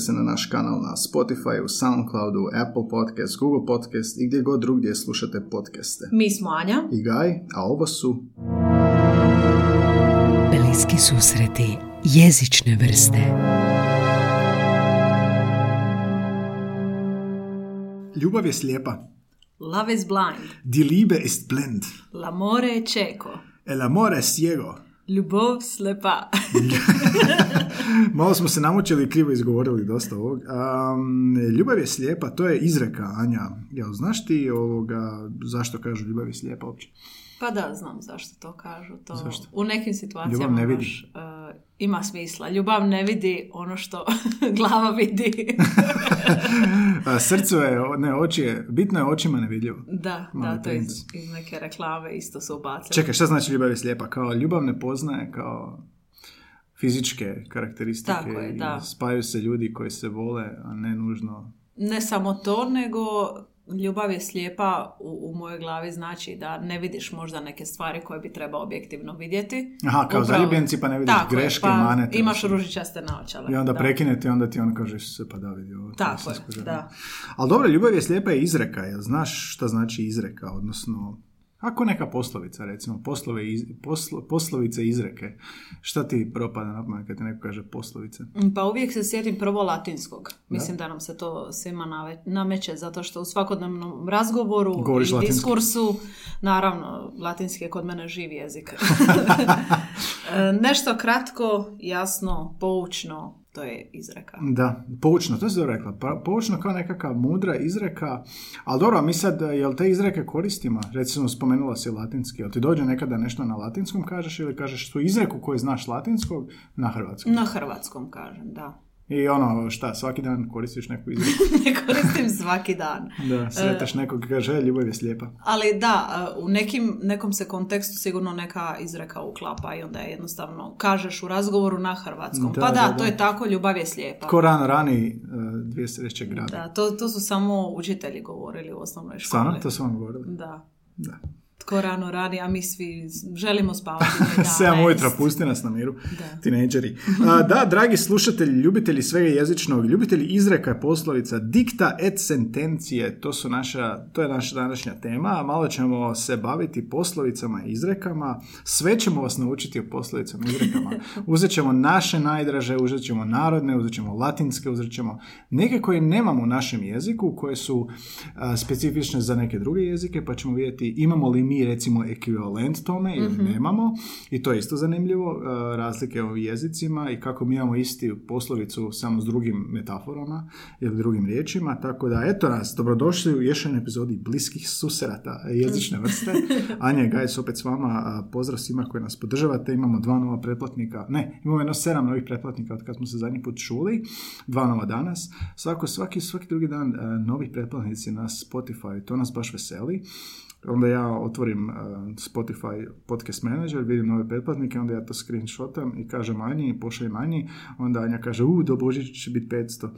pretplatite se na naš kanal na Spotify, Soundcloudu, Apple Podcast, Google Podcast i gdje god drugdje slušate podcaste. Mi smo Anja. I Gaj, a ovo su Bliski susreti jezične vrste. Ljubav je slijepa. Love is blind. Die Liebe ist blind. L'amore je čeko. El amore es ciego. Ljubov slepa. Malo smo se namučili i krivo izgovorili dosta ovog. Um, ljubav je slijepa, to je izreka, Anja. Jel znaš ti ovoga, zašto kažu ljubav je slijepa uopće? Pa da, znam zašto to kažu. To Zašto? U nekim situacijama Ljubav ne vidi. baš, e, ima smisla. Ljubav ne vidi ono što glava vidi. A, Srcu je, ne, oči je, bitno je očima nevidljivo. da, Mali da, to iz, iz neke reklame isto su ubacili. Čekaj, šta znači ljubav je slijepa? Kao ljubav ne poznaje kao fizičke karakteristike Tako je, da. spajaju se ljudi koji se vole, a ne nužno Ne samo to, nego ljubav je slijepa u, u mojoj glavi znači da ne vidiš možda neke stvari koje bi trebao objektivno vidjeti. Aha, kao Upravo- zaljubljenci pa ne vidiš Tako greške, pa mane. Imaš ružičaste naočale. I onda da. prekinete i onda ti on kaže se pa da vidi ovo. Tako je, skužio." da. Ali dobro, ljubav je slijepa je izreka, jel znaš šta znači izreka, odnosno ako neka poslovica, recimo, poslove iz, poslo, poslovice izreke, šta ti propada na kad ti neko kaže poslovice? Pa uvijek se sjetim prvo latinskog. Mislim da nam se to svima nave- nameće, zato što u svakodnevnom razgovoru Govoriš i latinski. diskursu, naravno, latinski je kod mene živ jezik. E, Nešto kratko, jasno, poučno, to je izreka. Da, poučno, to si dobro rekla. Pa, poučno kao nekakva mudra izreka, ali dobro, a mi sad, jel te izreke koristimo? Recimo, spomenula si latinski, jel ti dođe nekada nešto na latinskom kažeš ili kažeš tu izreku koju znaš latinskog na hrvatskom? Na hrvatskom kažem, da. I ono, šta, svaki dan koristiš neku izreku? ne koristim svaki dan. Da, sretaš nekog kaže, e, ljubav je slijepa. Ali da, u nekim, nekom se kontekstu sigurno neka izreka uklapa i onda je jednostavno kažeš u razgovoru na hrvatskom. Da, pa da, da, to je tako, ljubav je slijepa. Ko rano rani e, dvije sreće grada. Da, to, to su samo učitelji govorili u osnovnoj školi. Stvarno, to su vam govorili? Da. Da. Tko rano radi, a mi svi želimo spavati. do 7 11. ujutro, pusti nas na miru, Da. tinejdžeri. A, da, dragi slušatelji, ljubitelji svega jezičnog, ljubitelji izreka i poslovica, dikta et sentencije, to, su naša, to je naša današnja tema, malo ćemo se baviti poslovicama i izrekama, sve ćemo vas naučiti o poslovicama i izrekama. Uzet ćemo naše najdraže, uzet ćemo narodne, uzet ćemo latinske, uzet ćemo neke koje nemamo u našem jeziku, koje su a, specifične za neke druge jezike, pa ćemo vidjeti imamo li mi recimo ekvivalent tome ili nemamo. I to je isto zanimljivo, e, razlike u jezicima i kako mi imamo isti poslovicu samo s drugim metaforama ili drugim riječima, tako da eto nas, dobrodošli u još epizodi bliskih susreta jezične vrste. Anja i Gajs opet s vama, pozdrav svima koji nas podržavate, imamo dva nova pretplatnika, ne, imamo jedno sedam novih pretplatnika od kad smo se zadnji put čuli, dva nova danas, svako, svaki, svaki drugi dan e, novi pretplatnici na Spotify, to nas baš veseli. Onda ja otvorim uh, Spotify podcast manager, vidim nove pretplatnike, onda ja to screenshotam i kažem Anji, pošaljem Anji, onda Anja kaže, u, do Božića će biti 500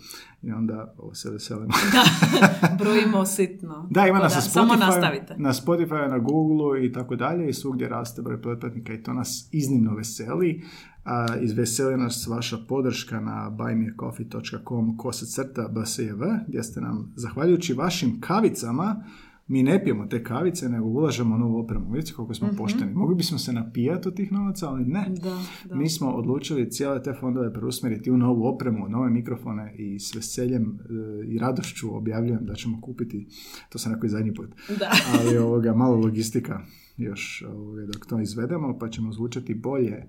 i onda ovo se veselimo. Da, brojimo sitno. Da, ima nas na Samo Spotify, nastavite. na Spotify, na Google i tako dalje i svugdje raste broj pretplatnika i to nas iznimno veseli. A, izveseli nas vaša podrška na buymeacoffee.com crta bsjev gdje ste nam, zahvaljujući vašim kavicama, mi ne pijemo te kavice, nego ulažemo novu opremu. Vidite koliko smo pošteni. Mogli bismo se napijati od tih novaca, ali ne. Da, da. Mi smo odlučili cijele te fondove preusmjeriti u novu opremu, nove mikrofone i s veseljem e, i radošću objavljujem da ćemo kupiti, to sam rekao i zadnji put, Da. ali ovoga, malo logistika još ovoga, dok to izvedemo, pa ćemo zvučati bolje.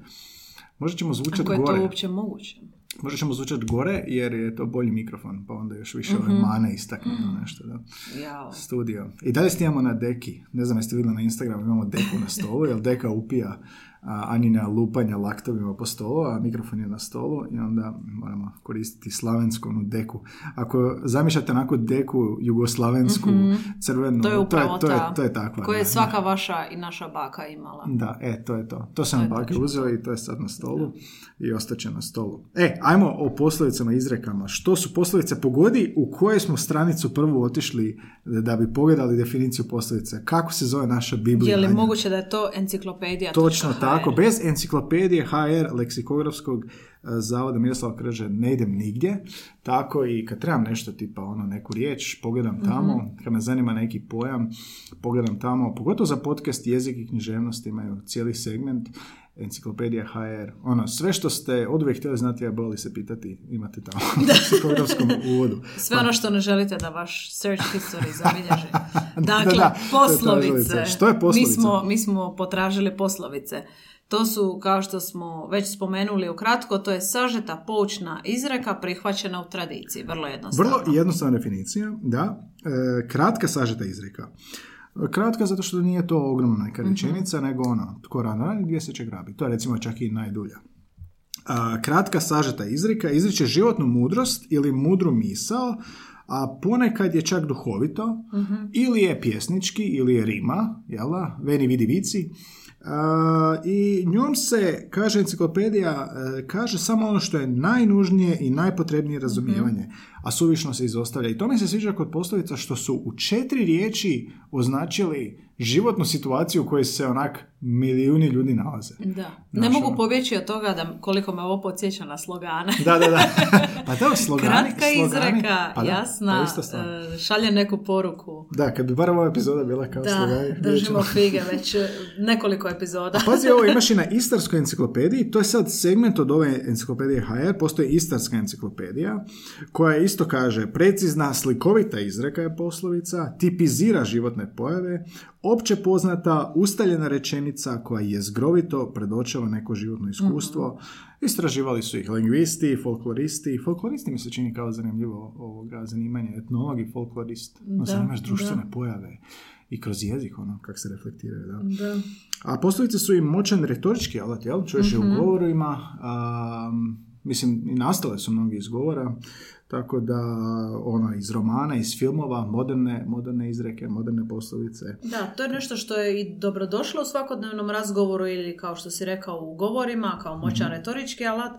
Možda ćemo zvučati Ako je gore. to uopće moguće. Možda ćemo zvučati gore jer je to bolji mikrofon, pa onda još više Mhm. ove mane istaknemo nešto. Da. Jao. Studio. I dalje snimamo na deki. Ne znam jeste vidjeli na Instagramu, imamo deku na stolu, jer deka upija a, Anjina lupanja laktovima po stolu, a mikrofon je na stolu i onda moramo koristiti slavensku onu deku. Ako zamišljate onako deku jugoslavensku, crvenu, Mhm. To je upravo to, je, ta. to je takva. Koje je da. svaka vaša i naša baka imala. Da, e, to je to. To sam To je bake uzeo i to je sad na stolu i ostaće na stolu. E, ajmo o poslovicama i izrekama. Što su poslovice? Pogodi u kojoj smo stranicu prvu otišli da bi pogledali definiciju poslovice. Kako se zove naša Biblija? Je li moguće da je to enciklopedija? Točno tako. Bez enciklopedije HR leksikografskog e, zavoda Miroslava Krže ne idem nigdje. Tako i kad trebam nešto tipa ono neku riječ, pogledam tamo. Kad me zanima neki pojam, pogledam tamo. Pogotovo za podcast jezik i književnost imaju cijeli segment enciklopedija HR. Ono, sve što ste od uvijek htjeli znati, a boli se pitati, imate tamo u uvodu. Sve ono što ne želite da vaš search history zabilježi. Dakle, Da, da, poslovice. Što je poslovica? Mi smo, mi smo potražili poslovice. To su, kao što smo već spomenuli ukratko, to je sažeta poučna izreka prihvaćena u tradiciji. Vrlo jednostavno. Vrlo jednostavna definicija, da. E, kratka sažeta izreka. Kratka zato što nije to ogromna neka rečenica, nego ono, tko rano radi, gdje se će grabi. To je recimo čak i najdulja. A, kratka sažeta izreka izriče životnu mudrost ili mudru misao, a ponekad je čak duhovito, ili je pjesnički, ili je rima, jel da, veni vidi vici. A, I njom se, kaže enciklopedija, e, kaže samo ono što je najnužnije i najpotrebnije razumijevanje, a suvišno se izostavlja. I to mi se sviđa kod poslovica što su u četiri riječi označili životnu situaciju u kojoj se onak milijuni ljudi nalaze. Da. Ne Znaš, mogu ono. pobjeći od toga da koliko me ovo podsjeća na slogane. Da, da, da. Pa da, slogani, Kratka slogani, izreka, pa da, jasna, to je stvar. e, šalje neku poruku. Da, kad bi bar ova epizoda bila kao Da, slogani. vidjet držimo fige već e, nekoliko epizoda. Pazi, ovo imaš i na Istarskoj enciklopediji, to je sad segment od ove enciklopedije HR, postoji Istarska enciklopedija, koja isto kaže, precizna, slikovita izreka je poslovica, tipizira životne pojave, opće poznata, ustaljena rečenica koja je zgrovito predočava neko životno iskustvo. Istraživali su ih lingvisti, folkloristi. Folkloristi mi se čini kao zanimljivo ovoga zanimanje, etnolog i folklorist. No, zanimaš društvene da. pojave i kroz jezik, ono, kako se reflektiraju, da. Da. A poslovice su i moćan retorički alat, jel? Čuješ je u govorima, a, mislim, i nastale su mnogi iz govora, tako da, ono, iz romana, iz filmova, moderne, moderne izreke, moderne poslovice. Da, to je nešto što je i dobrodošlo u svakodnevnom razgovoru ili kao što si rekao u govorima, kao moćan Mhm. retorički alat.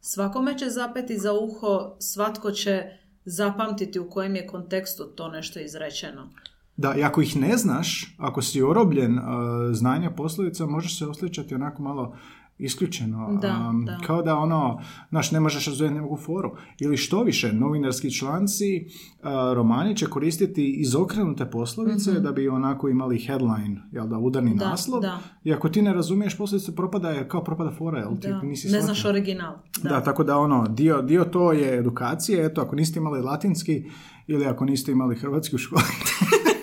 Svakome će zapeti za uho, svatko će zapamtiti u kojem je kontekstu to nešto izrečeno. Da, i ako ih ne znaš, ako si orobljen uh, znanja poslovica, možeš se osjećati onako malo isključeno. Da, um, da. Kao da ono, znaš, ne možeš razumjeti neku foru. Ili što više, novinarski članci, uh, romani će koristiti izokrenute poslovice da bi onako imali headline, jel da, udarni. Da, naslov. da. I ako ti ne razumiješ poslovice, propada je kao propada fora, jel ti nisi Ne znaš original. Da. Da. tako da ono, dio, dio to je edukacije, eto, ako niste imali latinski ili ako niste imali hrvatski u školi.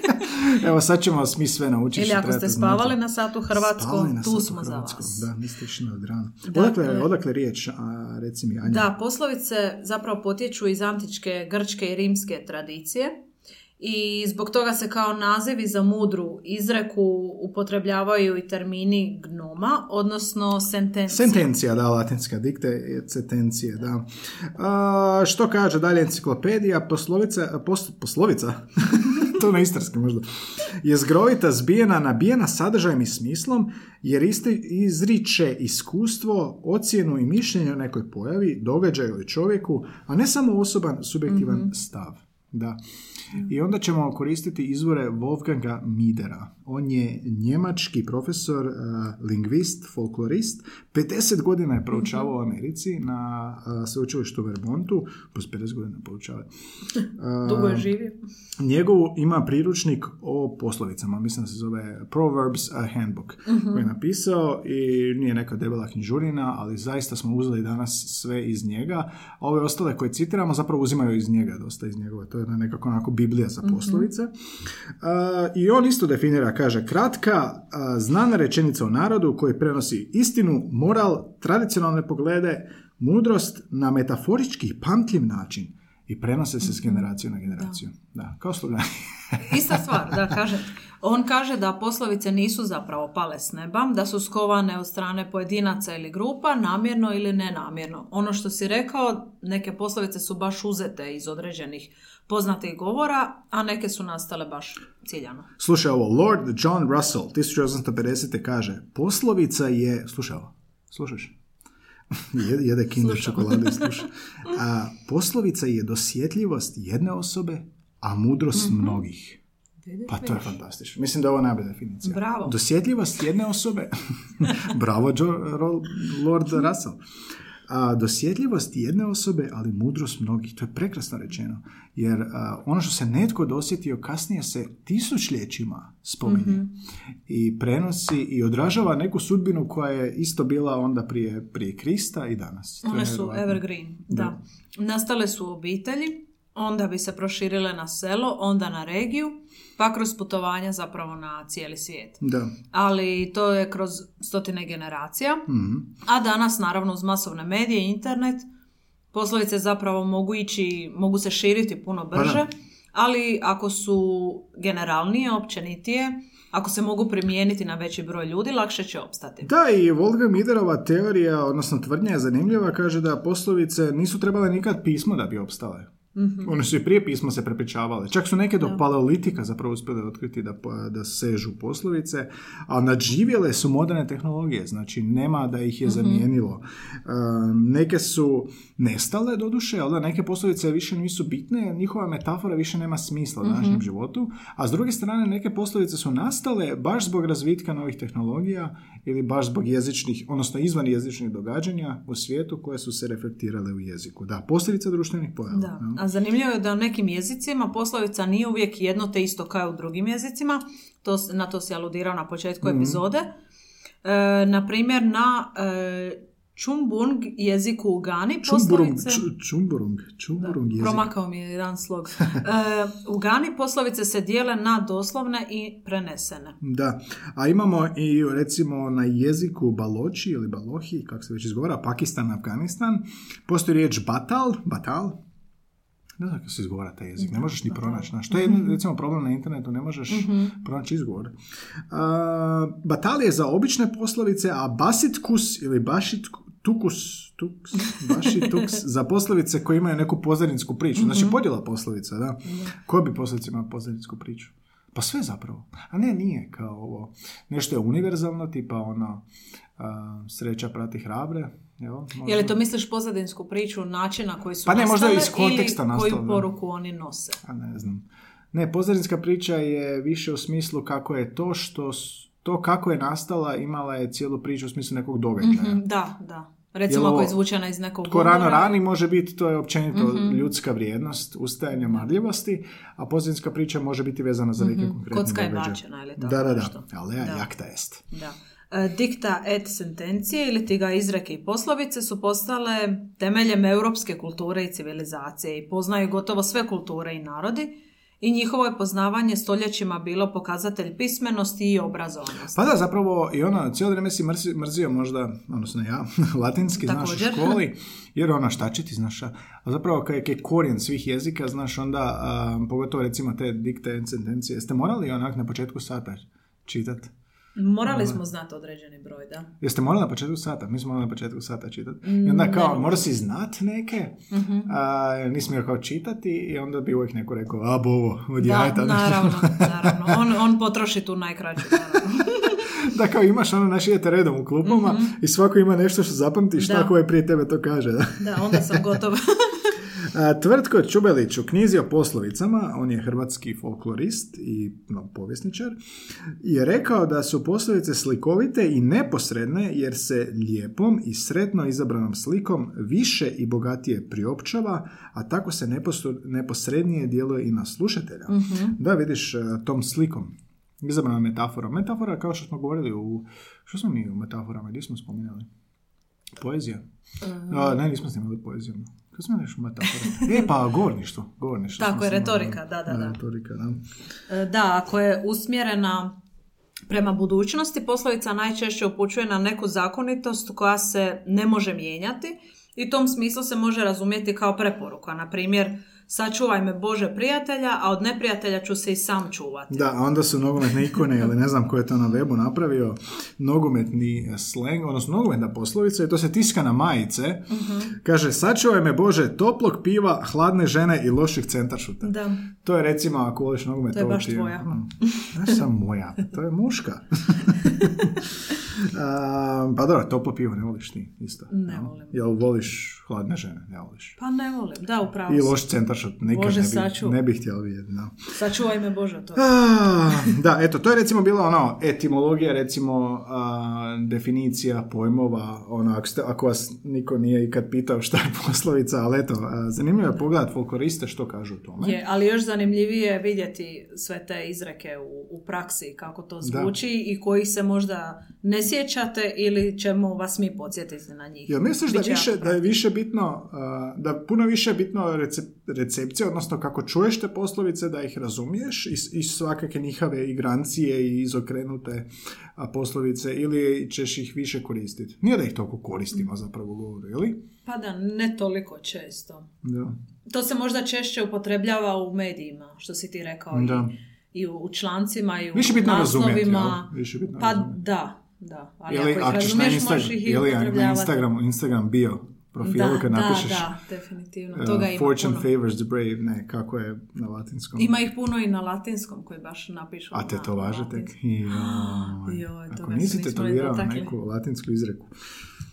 Evo sad ćemo vas mi sve naučiti. Ili ako ste spavali znati. na satu hrvatskom, na tu satu smo za hrvatskom, vas. Da, niste išli na odrano. Dakle- Odakle, odakle riječ, a, reci mi, Anja? Da, poslovice zapravo potječu iz antičke, grčke i rimske tradicije i zbog toga se kao nazivi za mudru izreku upotrebljavaju i termini gnoma, odnosno sentencija. Sentencija, da, latinska dikte je sentencije, da. A, što kaže dalje enciklopedija, poslovica, pos, poslovica, to na istarski možda. Je zgrovita, zbijena, nabijena sadržajem i smislom, jer isti izriče iskustvo, ocjenu i mišljenje o nekoj pojavi, događaju ili čovjeku, a ne samo osoban, subjektivan stav. Da. I onda ćemo koristiti izvore Wolfganga Midera. On je njemački profesor, uh, lingvist, folklorist. 50 godina je proučavao u Americi na uh, sveučilištu u Vermontu. Plus 50 godina proučava. Dugo je živio. Njegovu ima priručnik o poslovicama, mislim da se zove Proverbs a Handbook, koji je napisao i nije neka debela knjižurina, ali zaista smo uzeli danas sve iz njega, a ove ostale koje citiramo zapravo uzimaju iz njega, dosta iz njegove, to je nekako onako biblija za poslovice. A, I on isto definira, kaže, kratka, znana rečenica o narodu koji prenosi istinu, moral, tradicionalne poglede, mudrost na metaforički i pamtljiv način i prenose se s generacije na generaciju. Da, kao slogani. Ista stvar, da, kaže. On kaže da poslovice nisu zapravo pale s neba, da su skovane od strane pojedinaca ili grupa, namjerno ili nenamjerno. Ono što si rekao, neke poslovice su baš uzete iz određenih poznatih govora, a neke su nastale baš ciljano. Slušaj ovo, Lord John Russell 1850. kaže, poslovica je, slušaj ovo, slušaš? Jede, kinder čokolade i sluša. A, poslovica je dosjetljivost jedne osobe, a mudrost mnogih. Pa to je fantastično. Mislim da je ovo najbolja definicija. Bravo. Dosjetljivost jedne osobe. Bravo, Jo- Lord Russell. A, dosjetljivost jedne osobe, ali mudrost mnogih. To je prekrasno rečeno. Jer a, ono što se netko dosjetio kasnije se tisućljećima spominje. I prenosi i odražava neku sudbinu koja je isto bila onda prije, prije Krista i danas. To je One su evergreen, da. Nastale su obitelji, onda bi se proširile na selo, onda na regiju, pa kroz putovanja zapravo na cijeli svijet. Da. Ali to je kroz stotine generacija. Mhm. A danas, naravno, uz masovne medije i internet, poslovice zapravo mogu ići, mogu se širiti puno Pa brže, ali ako su generalnije, općenitije, ako se mogu primijeniti na veći broj ljudi, lakše će opstati. Da, i Volga Miderova teorija, odnosno tvrdnja je zanimljiva, kaže da poslovice nisu trebale nikad pismo da bi opstale. One su i prije pismo se prepričavale. Čak su neke do paleolitika zapravo uspjele otkriti da, pa- da sežu poslovice, a nadživjele su moderne tehnologije, znači nema da ih je zamijenilo. Um, neke su nestale doduše, ali da neke poslovice više nisu bitne, njihova metafora više nema smisla u današnjem životu, a s druge strane neke poslovice su nastale baš zbog razvitka novih tehnologija ili baš zbog jezičnih, odnosno izvan jezičnih događanja u svijetu koje su se reflektirale u jeziku. Da, posljedica društvenih pojava. Da. A zanimljivo je da u nekim jezicima poslovica nije uvijek jedno te isto kao u drugim jezicima. To, na to si aludirao na početku Mhm. epizode. E, na primjer, na e, Chumbung jeziku u Gani poslovice... ču- čumburung, čumburung jezik. Promakao mi je jedan slog. E, u Gani poslovice se dijele na doslovne i prenesene. Da, a imamo i recimo na jeziku Baloči ili Balohi, kako se već izgovara, Pakistan, Afganistan, postoji riječ batal, batal, ne znam kako se izgovara taj jezik, ne možeš ni pronaći. Znaš, to je Mhm. recimo problem na internetu, ne možeš pronaći izgovor. A, batal je za obične poslovice, a basitkus ili bašit tukus, tuks, bašituks, za poslovice koje imaju neku pozadninsku priču. Mhm. Znači podjela poslovica, da. Koja bi poslovica imala pozadninsku priču? Pa sve zapravo. A ne, nije kao ovo. Nešto je univerzalno, tipa ono, a, sreća prati hrabre. Jel? Možda. Je li to misliš pozadinsku priču načina koji su Pa ne, možda iz konteksta ili koju poruku oni nose? A ne znam. Ne, pozadinska priča je više u smislu kako je to što to kako je nastala imala je cijelu priču u smislu nekog događaja. Mhm, Da, da. Recimo ako je izvučena iz nekog Tko rano rani može biti, to je općenito Mhm. ljudska vrijednost, ustajanja marljivosti, a pozadinska priča može biti vezana za neke konkretne Mhm. Kocka je bačena ili tako Da, da, da. nešto. Alea Da. jakta est. Da. E, Dikta et sentencije ili ti ga izreke i poslovice su postale temeljem europske kulture i civilizacije i poznaju gotovo sve kulture i narodi i njihovo je poznavanje stoljećima bilo pokazatelj pismenosti i obrazovanosti. Pa da, zapravo i ono, cijelo vrijeme si mrzi- mrzio možda, odnosno ja, latinski, znaš u školi, jer ono, šta će ti, znaš, a zapravo kad je, korijen svih jezika, znaš, onda, a, pogotovo recimo te dikte sentencije, jeste morali onak na početku sata čitat? Morali smo znati određeni broj, da. Jeste morali na početku sata? Mi smo morali na početku sata čitati. Mm, I onda kao, ne. Mhm. mora si znat neke, a, jer nisi smio kao čitati i onda bi uvijek neko rekao, a bovo, od Da, naravno, naravno. On, on potroši tu najkraću, naravno. da kao imaš ono, naš idete redom u klubama i svako ima nešto što zapamtiš, Mhm. Da. tako je prije tebe to kaže. Da? Da, onda sam gotova. Tvrtko Čubelić u knjizi o poslovicama, on je hrvatski folklorist i no, povjesničar, je rekao da su poslovice slikovite i neposredne jer se lijepom i sretno izabranom slikom više i bogatije priopćava, a tako se neposr- neposrednije djeluje i na slušatelja. Da, vidiš, e, tom slikom. Izabrana metafora. Metafora, kao što smo govorili u... Što smo mi u metaforama? Gdje smo spominjali? Poezija? A, ne, nismo snimali poeziju. Kako smo nešto metafora? E, pa govorništvo. govorništvo Tako je, retorika, da, da, da. Retorika, da. E, Da, ako je usmjerena prema budućnosti, poslovica najčešće upućuje na neku zakonitost koja se ne može mijenjati i u tom smislu se može razumjeti kao preporuka. Na primjer, sačuvaj me Bože prijatelja, a od neprijatelja ću se i sam čuvati. Da, a onda su nogometne ikone, ili ne znam ko je to na webu napravio, nogometni sleng, odnosno nogometna poslovica i to se tiska na majice. Mhm. Kaže, sačuvaj me Bože toplog piva, hladne žene i loših centaršuta. Da. To je recimo, ako voliš nogomet, To je baš tvoja. ono, Znaš sam moja, to je muška. A, pa dobro, toplo pivo ne voliš ti isto. Ne volim. Jel voliš hladne žene? Ne voliš. Pa ne volim, da, upravo I loš centaršut, nikad Bože, ne bi, sačuvaj. ne bih htjela vidjeti. Da. Sačuvaj me Bože toga. Ah, da, eto, to je recimo bila ono, etimologija, recimo, a, definicija pojmova, ono, ako, ste, ako vas niko nije ikad pitao šta je poslovica, ali eto, a, zanimljivo je pogledat folkloriste što kažu o tome. Je, ali još zanimljivije je vidjeti sve te izreke u, u praksi, kako to zvuči i kojih se možda ne sjećate ili ćemo vas mi podsjetiti na njih. Jel misliš da, više, da je više bitno, a, da puno više bitno recep- recepcija, odnosno kako čuješ te poslovice, da ih razumiješ i, i svakake njihove igrancije i izokrenute poslovice ili ćeš ih više koristiti? Nije da ih toliko koristimo zapravo govoru, ili? Pa da, ne toliko često. Da. To se možda češće upotrebljava u medijima, što si ti rekao. Da. I, i u člancima, i u Više bitno razumjeti, naslovima. Više bitno Pa da, da. Ali Ili ako ih razumiješ, možeš ih i ili na upotrebljavati. Instagramu, Instagram bio profilu da, kad da, napišeš da, definitivno. uh, Toga ima Fortune puno. favors the brave, ne, kako je na latinskom. Ima ih puno i na latinskom koji baš napišu. A te to važe tek? Joj. Ako nisi tetovirao neku latinsku izreku.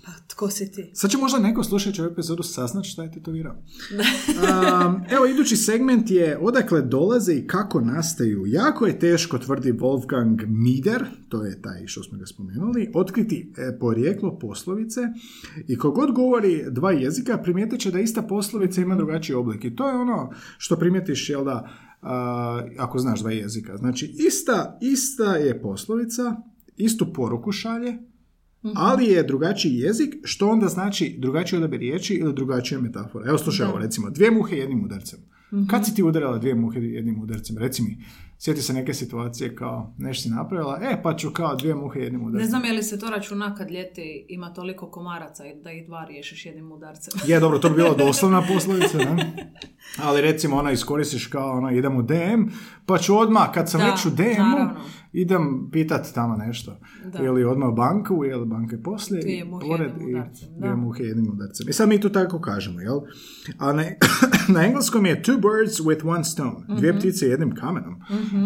Pa tko si ti? Sad će možda neko slušajući ovu epizodu saznat šta je tetovirao. Um, evo, idući segment je odakle dolaze i kako nastaju. Jako je teško, tvrdi Wolfgang Mieder, to je taj što smo ga spomenuli, otkriti e, porijeklo poslovice i kogod govori dva jezika primijetit će da ista poslovica ima drugačiji oblik. I to je ono što primijetiš, jel da, a, ako znaš dva jezika. Znači, ista, ista je poslovica, istu poruku šalje, ali je drugačiji jezik, što onda znači drugačiji odabir riječi ili drugačija metafora. Evo slušaj ovo, recimo, dvije muhe jednim udarcem. Kad si ti udarala dvije muhe jednim udarcem? Reci mi, sjeti se neke situacije kao nešto si napravila, e pa ću kao dvije muhe jednim udarcem. Ne znam je li se to računa kad ljeti ima toliko komaraca i da ih dva riješiš jednim udarcem. Je, dobro, to bi bila doslovna poslovica, ne? Ali recimo ona iskoristiš kao ono, idem u DM, pa ću odmah, kad sam Da, već u DM-u, idem pitat tamo nešto. Da. Ili odmah u banku, ili banke poslije. Dvije i muhe pored jednim i udarcem, da. Dvije muhe jednim udarcem. I sad mi to tako kažemo, jel? A na, na engleskom je two birds with one stone. Dvije Mhm. ptice jednim kamenom.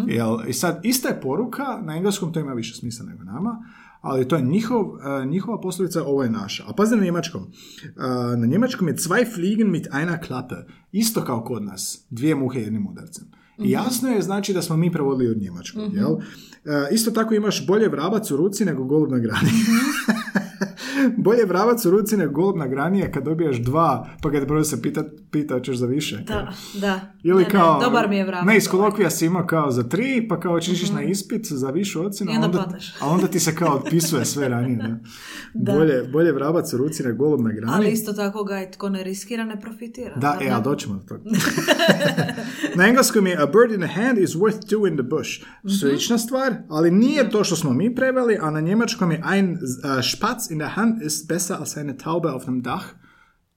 Jel? I sad, ista je poruka, na engleskom to ima više smisla nego nama, ali to je njihov, eh, njihova poslovica, ovo je naša. A pazi na njemačkom. Eh, na njemačkom je zwei fliegen mit einer Klappe. Isto kao kod nas. Dvije muhe jednim udarcem. I jasno je znači da smo mi prevodili od njemačkog, jel? Eh, isto tako imaš bolje vrabac u ruci nego golub na grani. bolje vravac u ruci nego golub na grani je kad dobijaš dva, pa kad prvo se pita, pita hoćeš za više. Da, da. Ili Ne, ne, kao, dobar mi je vrabac. Ne, iz kolokvija si imao kao za tri, pa kao hoćeš ići na ispit za višu ocjenu, I a onda onda, a onda ti se kao otpisuje sve ranije. Ne? Bolje, bolje vrabac u ruci nego golub na grani. Ali isto tako ga je tko ne riskira, ne profitira. Da, e, ne? ali doćemo do toga. na engleskom je a bird in the hand is worth two in the bush. Slična stvar, ali nije to što smo mi preveli, a na njemačkom je ein uh, Spatz in der Hand ist besser als eine Taube auf dem Dach.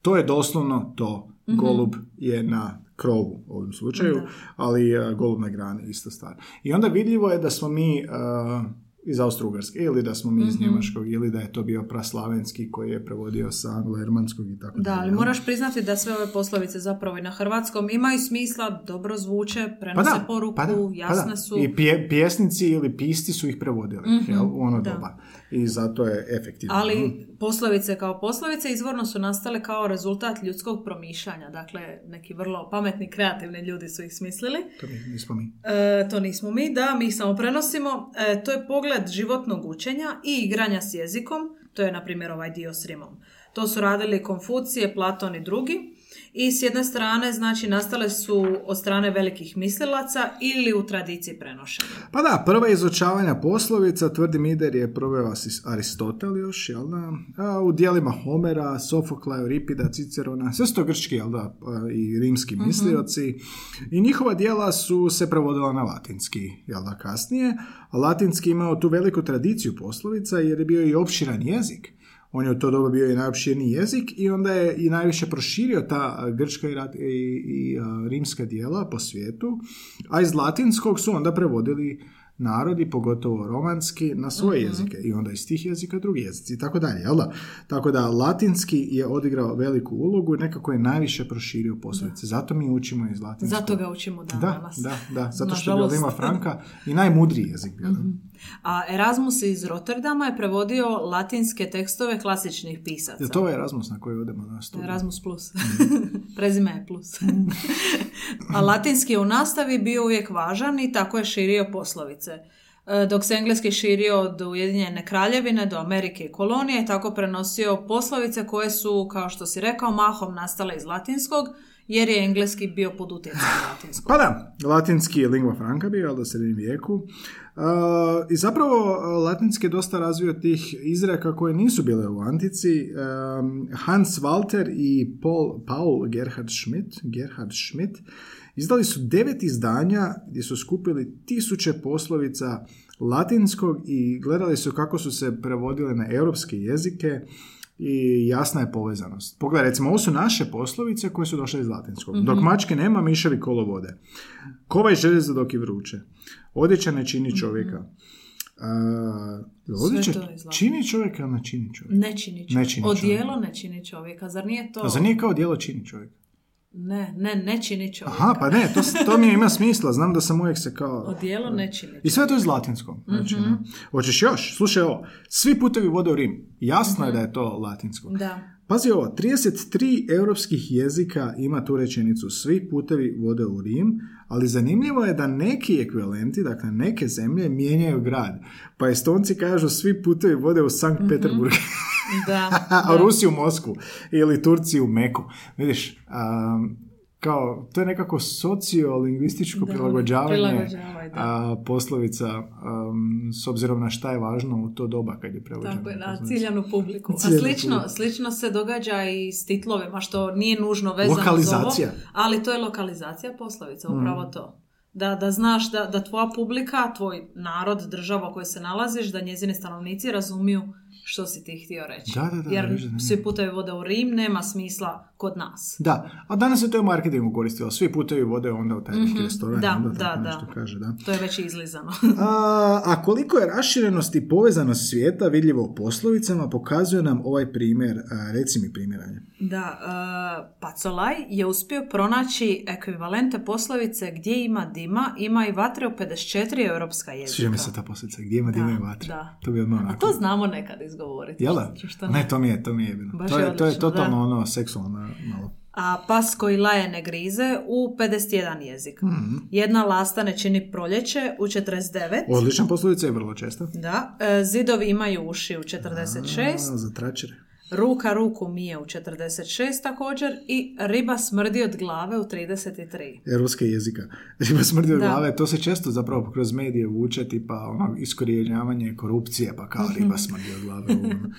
To je doslovno to. Golub je na krovu u ovom slučaju, ali uh, golub na grani, ista stvar. I onda vidljivo je da smo mi uh, iz Austro-Ugarske, ili da smo mi iz Mhm. Njemačkog, ili da je to bio praslavenski koji je prevodio sa anglo-ermanskog i tako Da, dalje, ali moraš priznati da sve ove poslovice zapravo i na hrvatskom imaju smisla, dobro zvuče, Pa prenose da, poruku, pa da, pa jasne da. su. I pje- pjesnici ili pisci su ih prevodili Mhm, jel, u ono da. doba. I zato je efektivno. Ali poslovice kao poslovice izvorno su nastale kao rezultat ljudskog promišljanja. Dakle, neki vrlo pametni, kreativni ljudi su ih smislili. To nismo mi. E, to nismo mi, da, mi ih samo prenosimo. E, to je pogled životnog učenja i igranja s jezikom. To je, na primjer, ovaj dio s rimom. To su radili Konfucije, Platon i drugi. I s jedne strane, znači, nastale su od strane velikih mislilaca ili u tradiciji prenošenja. Pa da, prva izučavanja poslovica, tvrdi Mider je proveo Aristotel još, jel da? A, u dijelima Homera, Sofokla, Euripida, Cicerona, sve su to grčki, jel da, a, i rimski mislioci. I njihova dijela su se prevodila na latinski, jel da, kasnije. A latinski imao tu veliku tradiciju poslovica jer je bio i opširan jezik. On je u to doba bio i najopširniji jezik i onda je i najviše proširio ta grčka i, i, i, rimska dijela po svijetu, a iz latinskog su onda prevodili narodi, pogotovo romanski, na svoje jezike i onda iz tih jezika drugi jezici i tako dalje, jel da? Tako da latinski je odigrao veliku ulogu i nekako je najviše proširio poslovice. Zato mi učimo iz latinskog. Zato ga učimo Da, danas. da, da, zato što je. Lima Franka i najmudriji jezik bio. A Erasmus iz Rotterdama je prevodio latinske tekstove klasičnih pisaca. Je to ovaj Erasmus na koji odemo na studiju? Erasmus plus. Prezime je plus. A latinski je u nastavi bio uvijek važan i tako je širio poslovice. E, Dok se engleski širio od Ujedinjene kraljevine do Amerike i kolonije, tako prenosio poslovice koje su, kao što si rekao, mahom nastale iz latinskog, jer je engleski bio pod utjecajem latinskog. Pa da, latinski je lingua franca bio, ali u srednjem vijeku. Uh, I zapravo uh, latinski je dosta razvio tih izreka koje nisu bile u antici. Um, Hans Walter i Paul, Paul Gerhard Schmidt, Gerhard Schmidt izdali su devet izdanja gdje su skupili tisuće poslovica latinskog i gledali su kako su se prevodile na europske jezike i jasna je povezanost. Pogledaj, recimo, ovo su naše poslovice koje su došle iz latinskog. Dok mačke nema, miševi kolo vode. Kovaj željezo dok je vruće. Odjeća ne čini čovjeka. A, odjeća čini čovjeka ili ne čini čovjeka? Ne čini čovjeka. Ne čini Odijelo ne čini čovjeka. Zar nije to? A za nije kao djelo čini čovjeka? Ne, ne, ne čini čovjeka. Aha, pa ne, to, to mi ima smisla. Znam da sam uvijek se kao... Odijelo ne čini I sve to iz latinskog. Znači, ne. Hoćeš još? Slušaj ovo. Svi putevi vode u Rim. Jasno je da je to latinsko. Da. Pazi ovo, 33 europskih jezika ima tu rečenicu svi putevi vode u Rim, ali zanimljivo je da neki ekvivalenti, dakle neke zemlje, mijenjaju grad. Pa Estonci kažu svi putevi vode u Sankt Peterburg, Da. a Rusi u Moskvu ili Turci u Meku. Vidiš, um, kao, to je nekako sociolingvističko Da, prilagođavanje a, poslovica um, s obzirom na šta je važno u to doba kad je prevođeno. Tako je, na poslovica. ciljanu publiku. A slično, publiku. slično se događa i s titlovima, što nije nužno vezano za Lokalizacija. ovo, ali to je lokalizacija poslovica, upravo to. Da, da znaš da, da tvoja publika, tvoj narod, država u kojoj se nalaziš, da njezini stanovnici razumiju što si ti htio reći. Da, da, da, Jer svi putevi vode u Rim nema smisla kod nas. Da, a danas se to u marketingu koristilo. Svi putevi vode onda u taj neki restoran. Da, onda da, da. nešto kaže, da. To je već izlizano. A, a koliko je raširenost i povezanost svijeta vidljivo u poslovicama, pokazuje nam ovaj primjer. A, reci mi primjeranje. Da, uh, Pacolaj je uspio pronaći ekvivalente poslovice gdje ima dima, ima i vatre u 54 europska jezika. Sviđa mi se ta poslovica. Gdje ima dima i vatre? da. To bi odmah A to znamo nekad izgovoriti. Jel da? Ne? To mi je, to mi je. Baš To je je, to je totalno da. ono seksualno malo. A pas koji laje ne grize u 51 jezik. Mhm. Jedna lasta ne čini proljeće u 49. Odlična poslovica je vrlo česta. Da, e, zidovi imaju uši u 46. A, za tračere. Ruka ruku mije u 46 također i riba smrdi od glave u 33. Europske jezika. Riba smrdi od Da. glave, to se često zapravo kroz medije vuče, tipa ono, iskorijenjavanje korupcije, pa kao Mhm. riba smrdi od glave. ono.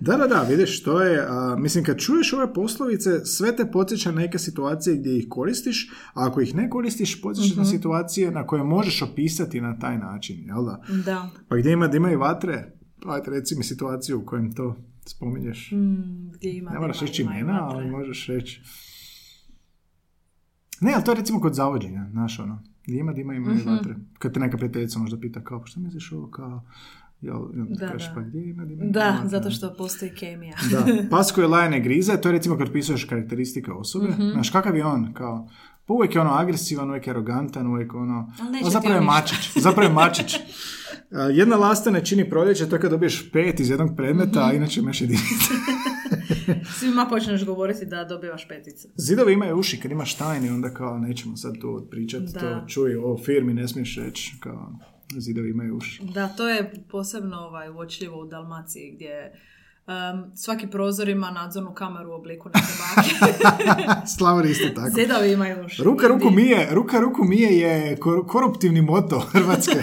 Da, da, da, vidiš, to je, a, mislim, kad čuješ ove poslovice, sve te podsjeća neke situacije gdje ih koristiš, a ako ih ne koristiš, podsjeća Mhm. na situacije na koje možeš opisati na taj način, jel da? Da. Pa gdje ima dima i vatre, ajde reci mi situaciju u kojem to spominješ. Mm, gdje ima Ne moraš dima, reći imena, vatre. ali možeš reći... Ne, ali to je recimo kod zavođenja, znaš ono. Gdje ima dima, ima i Mhm. vatre. Kad te neka prijateljica možda pita kao, pa što misliš ovo kao... Jel, Da, kažeš, da. pa gdje ima dimenzija? Da, Ovako, zato što postoji kemija. Da, pas koji laje ne grize, to je recimo kad pisuješ karakteristika osobe. Mhm. Znaš, kakav je on? Kao, pa uvijek je ono agresivan, uvijek je arogantan, uvijek ono... Ali zapravo je mačić. Zapravo je mačić. Jedna lasta ne čini proljeće, to je kad dobiješ pet iz jednog predmeta, Mhm. a inače imaš jedinice. Svima počneš govoriti da dobivaš petice. Zidovi imaju uši, kad imaš tajni, onda kao nećemo sad tu pričati, to čuj, o firmi ne smiješ reći, kao zidovi imaju uši. Da, to je posebno ovaj, uočljivo u Dalmaciji gdje um, svaki prozor ima nadzornu kameru u obliku neke bake. Slavori isto tako. Zidovi imaju uši. Ruka ruku mije, ruka ruku mije je kor- koruptivni moto Hrvatske.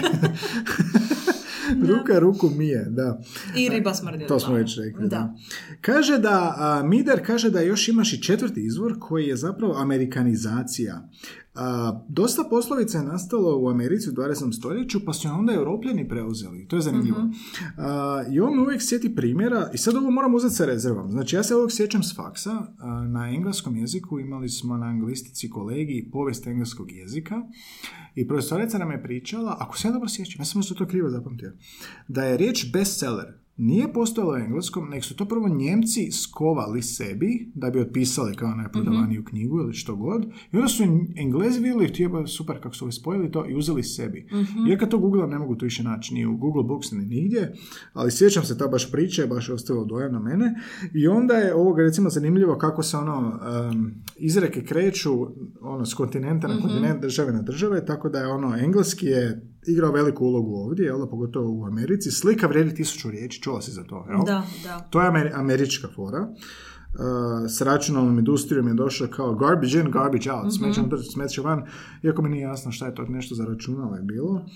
ruka ruku mije, da. I riba smrdi To smo već rekli, da. Da. Kaže da, a, Mider kaže da još imaš i četvrti izvor koji je zapravo amerikanizacija. A, dosta poslovica je nastalo u Americi u 20. stoljeću, pa su je onda europljani preuzeli. To je zanimljivo. A, I on uvijek sjeti primjera, i sad ovo moram uzeti sa rezervom. Znači, ja se ovog sjećam s faksa. A, na engleskom jeziku imali smo na anglistici kolegi povijest engleskog jezika i profesorica nam je pričala, ako se ja dobro sjećam, ja sam možda to krivo zapamtio, da je riječ bestseller nije postojalo engleskom, nego su to prvo Njemci skovali sebi da bi otpisali kao najprodavaniju knjigu ili što god. I onda su Englezi vidjeli, ti je super kako su spojili to i uzeli sebi. Ja kad to googlam ne mogu to više naći ni u Google Books ni nigdje, ali sjećam se ta baš priče, baš je ostavilo dojam na mene. I onda je ovoga recimo zanimljivo kako se ono um, izreke kreću ono s kontinenta na kontinent, države na države, tako da je ono engleski je igrao veliku ulogu ovdje, jel, pogotovo u Americi. Slika vrijedi tisuću riječi, čula si za to, jel? Da, da. To je amer- američka fora. Uh, s računalnom industrijom je došlo kao garbage in, garbage out, smeće Mhm. mm smeće van, iako mi nije jasno šta je to nešto za računala je bilo.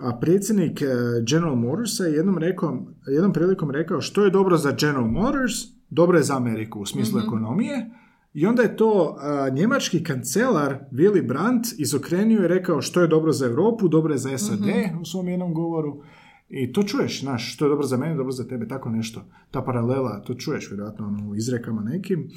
A predsjednik uh, General Motorsa je jednom, rekao, jednom prilikom rekao što je dobro za General Motors, dobro je za Ameriku u smislu Mhm. ekonomije. I onda je to uh, njemački kancelar Willy Brandt izokrenio i rekao što je dobro za Europu, dobro je za SAD Mhm. u svom jednom govoru. I to čuješ, znaš, što je dobro za mene, dobro za tebe, tako nešto. Ta paralela, to čuješ vjerojatno ono, u izrekama nekim.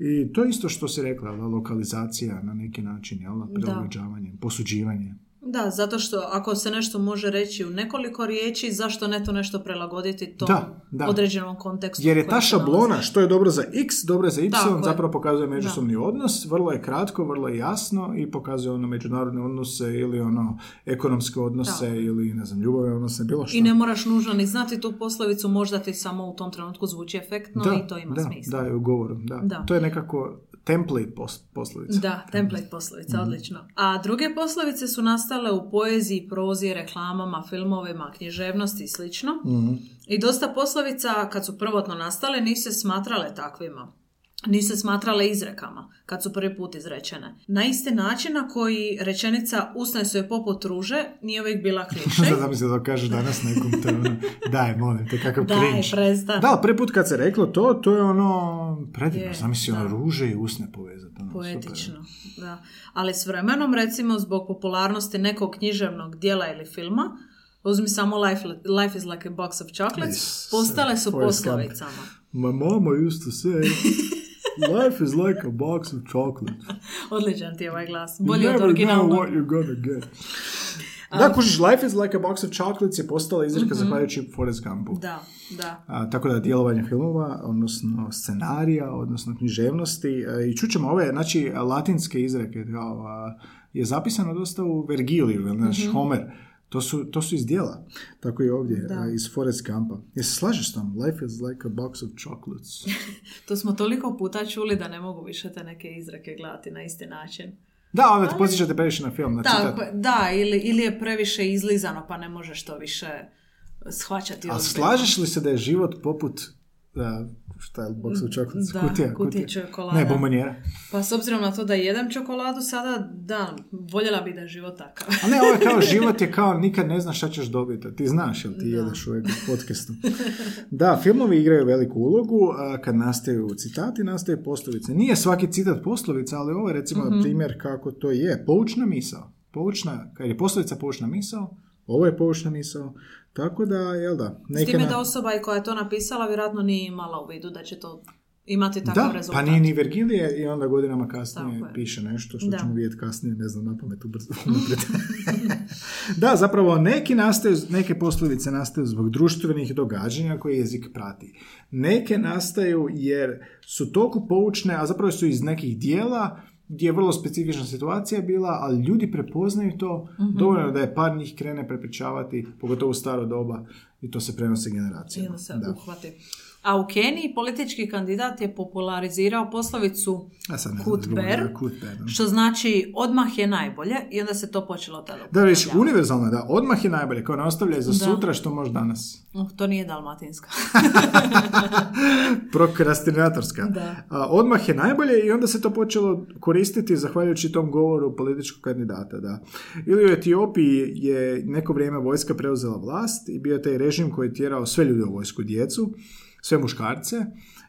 I to je isto što si rekla, lokalizacija na neki način, jel, prilagođavanje, posuđivanje. Da, zato što ako se nešto može reći u nekoliko riječi, zašto ne to nešto prilagoditi tom Da, da. određenom kontekstu? Jer je ta šablona, što je dobro za x, dobro je za y, Tako je. zapravo pokazuje međusobni odnos, vrlo je kratko, vrlo je jasno i pokazuje ono međunarodne odnose ili ono ekonomske odnose Tako. ili ne znam, ljubavne odnose, bilo što. I ne moraš nužno ni znati tu poslovicu, možda ti samo u tom trenutku zvuči efektno i to ima da, smisla. Da, i u govoru, da. Da. To je nekako template pos- poslovica. Da, template poslovica, odlično. A druge poslovice su nastale u poeziji, prozi, reklamama, filmovima, književnosti i slično. I dosta poslovica, kad su prvotno nastale, nisu se smatrale takvima. Nisu se smatrale izrekama, kad su prvi put izrečene. Na isti način na koji rečenica usne su je poput ruže, nije uvijek bila kliše. Sad zamisli da to kažeš danas nekom to je ono, daj, molim te, kakav Daj, cringe. prestan. Da, prvi put kad se reklo to, to je ono predivno, Je, zamisli ono da. ruže i usne povezati. Ono, super. Poetično, da. Ali s vremenom, recimo, zbog popularnosti nekog književnog dijela ili filma, uzmi samo Life, life is like a box of chocolates, Yes. postale su Forrest Gump. poslovicama. My mama used to say, life is like a box of chocolates. Odličan ti je ovaj glas. You Bolji od never know originalnog. what you're gonna get. Da, kužiš, life is like a box of chocolates je postala izreka zahvaljujući Forrest Gumpu. Da, da. A, tako da djelovanje filmova, odnosno scenarija, odnosno književnosti. a, I čućemo ove, znači, latinske izreke, kao, a, je zapisano dosta u Vergiliju, ili naš Homer. To su, to su iz dijela. Tako i ovdje, Da. iz Forrest Gumpa. Jel se slažeš s tom? Life is like a box of chocolates. To smo toliko puta čuli da ne mogu više te neke izreke gledati na isti način. Da, onda te podsjećate previše na film, na citat. Tako, da, ili, ili je previše izlizano pa ne možeš to više shvaćati A slažeš li se da je život poput a, šta je box of chocolates? Da, kutija, kutija. čokolada. Ne, bombonjera. Pa s obzirom na to da jedem čokoladu sada, da, voljela bi da je život takav. A ne, ovo je kao život je kao nikad ne znaš šta ćeš dobiti. Ti znaš, jel ti Da. jedeš uvijek u podcastu. Da, filmovi igraju veliku ulogu. a Kad nastaju citati, nastaju poslovice. Nije svaki citat poslovica, ali ovo je recimo Mhm. primjer kako to je. Poučna misao. Poučna, kad je poslovica poučna misao, ovo je poučna misao. Tako da, jel da, S neke time na- da osoba i koja je to napisala vjerojatno nije imala u vidu da će to imati takav Da, rezultat. pa nije ni Vergilije i onda godinama kasnije Tako piše nešto što Da. ćemo vidjeti kasnije, ne znam, na pamet ubrzo. da, zapravo neki nastaju, neke poslovice nastaju zbog društvenih događanja koje jezik prati. Neke nastaju jer su toliko poučne, a zapravo su iz nekih dijela gdje je vrlo specifična situacija bila, ali ljudi prepoznaju to, Mhm. dovoljno da je par njih krene prepričavati, pogotovo u staro doba, i to se prenosi generacijama. onda se Da. uhvati. A u Keniji politički kandidat je popularizirao poslovicu Kutber, što znači odmah je najbolje i onda se to počelo tada Da, upotrebljavati. univerzalno je da, odmah je najbolje, kao ne ostavljaj za Da. sutra što možeš danas. Uh, to nije dalmatinska. Prokrastinatorska. Da. A, odmah je najbolje i onda se to počelo koristiti zahvaljujući tom govoru političkog kandidata, da. Ili u Etiopiji je neko vrijeme vojska preuzela vlast i bio je taj režim koji je tjerao sve ljude u vojsku, djecu, sve muškarce,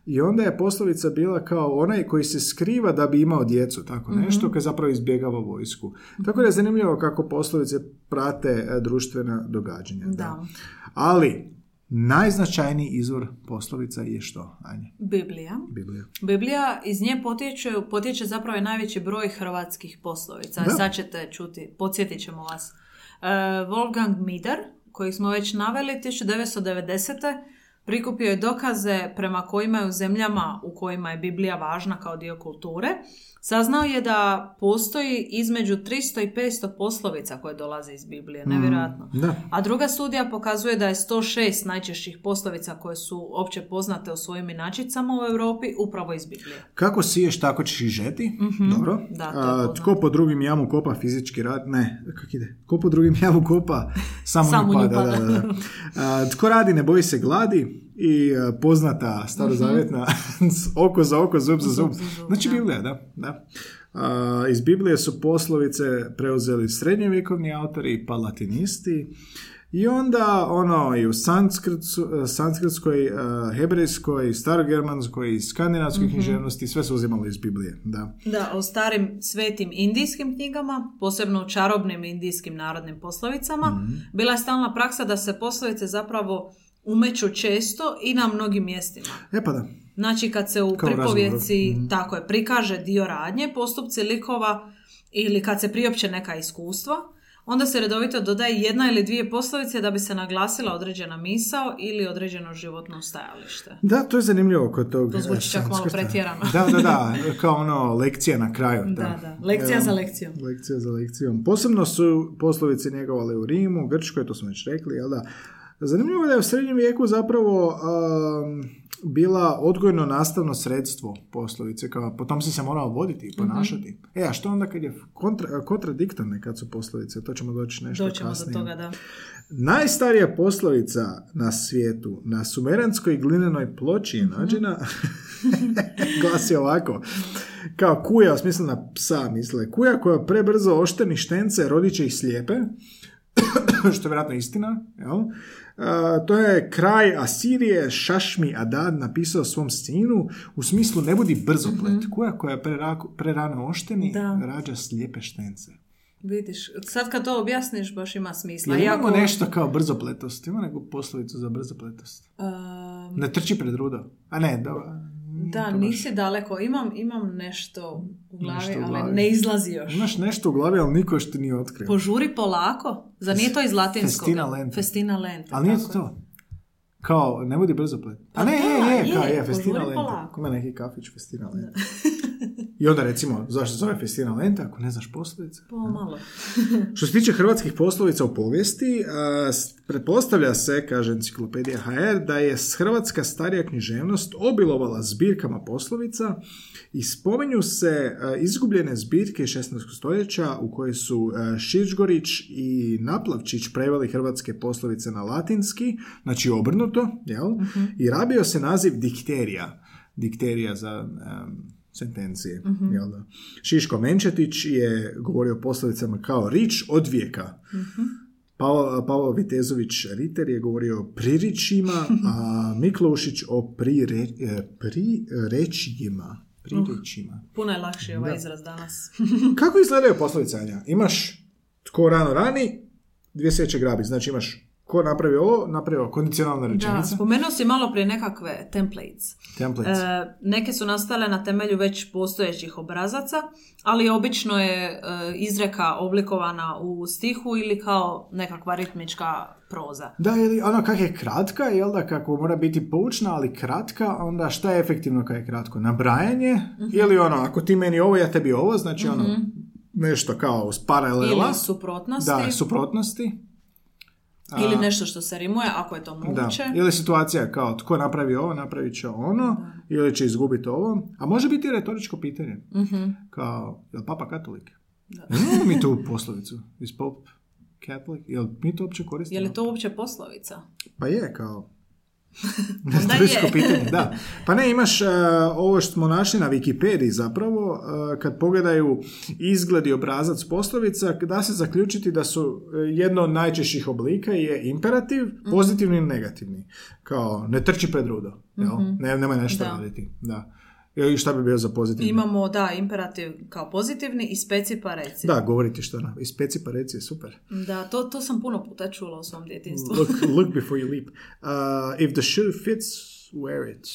i onda je poslovica bila kao onaj koji se skriva da bi imao djecu, tako nešto, koji zapravo izbjegava vojsku. Tako da je zanimljivo kako poslovice prate e, društvena događanja. Da. Ali, najznačajniji izvor poslovica je što, Anja? Biblija. Biblija. Biblija, iz nje potječe, potječe zapravo i najveći broj hrvatskih poslovica. Da. Sad ćete čuti, podsjetit ćemo vas. E, Wolfgang Mider, koji smo već naveli, 1990. prikupio je dokaze prema kojima je u zemljama u kojima je Biblija važna kao dio kulture, saznao je da postoji između 300 i 500 poslovica koje dolaze iz Biblije. Nevjerojatno. Da. A druga studija pokazuje da je 106 najčešćih poslovica koje su opće poznate u svojim inačicama u Europi upravo iz Biblije. Kako siješ, tako ćeš i žeti. Dobro. Mhm. Da, to tko po drugim jamu kopa fizički rad? Ne, kako ide? Tko po drugim jamu kopa? Samo, Samo nju pada. da, da. A, tko radi, ne boji se gladi. I a, poznata starozavjetna oko za oko, zub za zub. Mhm. Znači da. Biblija, da. da. A, iz Biblije su poslovice preuzeli srednjovjekovni autori pa latinisti. I onda ono i u sanskritskoj, eh, hebrejskoj, starogermanskoj i skandinavskoj Mhm. književnosti sve su uzimali iz Biblije. Da. Da, o starim svetim indijskim knjigama, posebno u čarobnim indijskim narodnim poslovicama, Mhm. bila je stalna praksa da se poslovice zapravo umeću često i na mnogim mjestima. E pa da. Znači kad se u Kao u pripovjeci. Mhm. tako je, prikaže dio radnje, postupci likova ili kad se priopće neka iskustva, onda se redovito dodaje jedna ili dvije poslovice da bi se naglasila određena misao ili određeno životno stajalište. Da, to je zanimljivo kod tog... To zvuči eh, čak malo pretjerano. Da, da, da, kao ono lekcija na kraju. Da, Da, da. Lekcija Evo, za lekcijom. Lekcija za lekcijom. Posebno su poslovice njegovale u Rimu, Grčkoj, to smo već rekli, jel da? Zanimljivo je da je u srednjem vijeku zapravo um, bila odgojno nastavno sredstvo poslovice, kao po tom si se morao voditi i ponašati. E, a što onda kad je kontra, kontradiktorne kad su poslovice? To ćemo doći nešto Doćemo do kasnije. toga, da. Najstarija poslovica na svijetu, na sumeranskoj glinenoj ploči je nađena, glasi ovako, kao kuja, u smislu na psa misle, kuja koja prebrzo ošteni štence rodit će ih slijepe, što je vjerojatno istina, jel? A, to je kraj Asirije, Šašmi Adad napisao svom sinu, u smislu ne budi brzoplet, kuja koja je prerako- prerano ošteni, Da. rađa slijepe štence. Vidiš, sad kad to objasniš baš ima smisla. Jel imamo Iako, nešto kao brzopletost? Ima neku poslovicu za brzopletost? um, Ne trči pred rudo. A ne, dobro. Da, nisi daleko. Imam, imam nešto u glavi, Nešto u ali glavi. ne izlazi još. Imaš nešto u glavi, ali niko još ti nije otkrio. Požuri polako. Zar nije to iz latinskog? Festina lenta. Festina lenta. ali nije to to. Kao, ne budi brzoplet. Pa A ne, da, je, je, je, kao je, festina lenta. Ako ima neki kafić, festina lenta. I onda recimo, zašto zove festina lenta, ako ne znaš poslovice? Pomalo. Što se tiče hrvatskih poslovica u povijesti, a, pretpostavlja se, kaže enciklopedija HR, da je hrvatska starija književnost obilovala zbirkama poslovica i spominju se a, izgubljene zbirke iz 16. stoljeća u kojoj su a, Šičgorić i Naplavčić preveli hrvatske poslovice na latinski, znači obrnuto, jel? I rabio se naziv dikterija. Dikterija za em, sentencije. Jel da? Šiško Menčetić je govorio o poslovicama kao rič od vijeka. Pavo, Pavo Vitezović Riter je govorio o priričima, a Mikloušić o prire, e, prirećjima. Priričima. Puno je lakši ovaj Da. izraz danas. Kako izgledaju poslovice, Anja? Imaš tko rano rani, dvije sjeće grabi. Znači imaš ko napravi ovo, napravi ovo, kondicionalna Da, spomenuo si malo prije nekakve templates. Templates. E, neke su nastale na temelju već postojećih obrazaca, ali obično je e, izreka oblikovana u stihu ili kao nekakva ritmička proza. Da, ili ono kak je kratka, jel da, kako mora biti poučna, ali kratka, onda šta je efektivno kad je kratko? Nabrajanje, Mhm. ili ono, ako ti meni ovo, ja tebi ovo, znači ono, nešto kao uz paralela. Ili suprotnosti, Da, suprotnosti. A, ili nešto što se rimuje, ako je to Da, moguće. ili situacija kao tko napravi ovo, napravit će ono, ili će izgubiti ovo. A može biti i retoričko pitanje. Mhm. Kao, je li papa katolik? Da. Imamo mi tu poslovicu? Is Pope Catholic? Jel mi to uopće koristimo? Je li to uopće poslovica? Pa je, kao... Retoričko je. pitanje, da. Pa ne, imaš uh, ovo što smo našli na Wikipediji zapravo, uh, kad pogledaju izgled i obrazac poslovica, da se zaključiti da su uh, jedno od najčešćih oblika je imperativ, Mhm. pozitivni i negativni. Kao, ne trči pred rudo, jel? Ne, nemoj nešto. Da. raditi. Da. I šta bi bio za pozitivni? Imamo, da, imperativ kao pozitivni i speci pa reci. Da, govoriti što na... Ispeci pa reci je super. Da, to, to sam puno puta čula u svom djetinstvu. Look, look before you leap. Uh, if the shoe fits, wear it.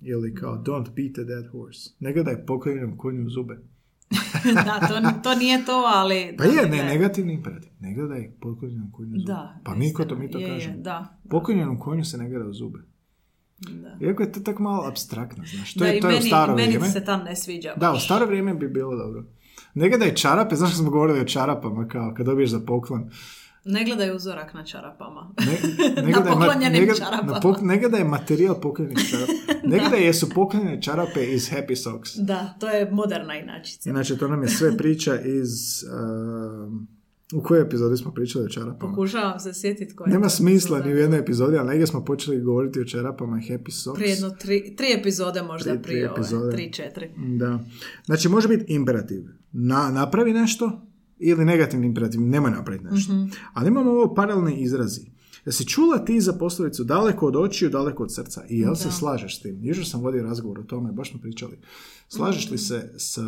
Ili kao, don't beat a dead horse. Ne gledaj pokojnom konju zube. da, to, to nije to, ali... Pa da, je, da, ne, negativni imperativ. Ne gledaj pokojnom konju zube. Da. pa mi ko to mi to je, je, kažemo. da, Pokojnom konju se ne gleda u zube. Da. Iako je to tako malo abstraktno, znaš. To da, je, i to je meni, u staro meni vrijeme. se tam ne sviđa. Da, u staro vrijeme bi bilo dobro. Ne gledaj čarape, znaš što smo govorili o čarapama, kao kad dobiješ za poklon. Ne gledaj uzorak na čarapama. Ne, ne Na gledaj ma- poklonjenim ne gled- čarapama. na pok- ne gledaj materijal poklonjenih čarapa. Ne gledaj jesu poklonjene čarape iz Happy Socks. Da, to je moderna inačica. Inače, to nam je sve priča iz... um, u kojoj epizodi smo pričali o čarapama? Pokušavam se sjetiti koja Nema smisla epizoda. ni u jednoj epizodi, ali negdje smo počeli govoriti o čarapama i Happy Socks. Prije jedno tri, tri epizode možda Tri- tri prije ove. epizode. Tri, četiri. Da. Znači, može biti imperativ. Na, napravi nešto ili negativni imperativ, nemoj napraviti nešto. Mhm. Ali imamo ovo paralelni izrazi. Jesi čula ti za poslovicu daleko od očiju, daleko od srca? I jel se Da. slažeš s tim? Jučer sam vodio razgovor o tome, baš smo pričali. Slažeš Mhm. li se s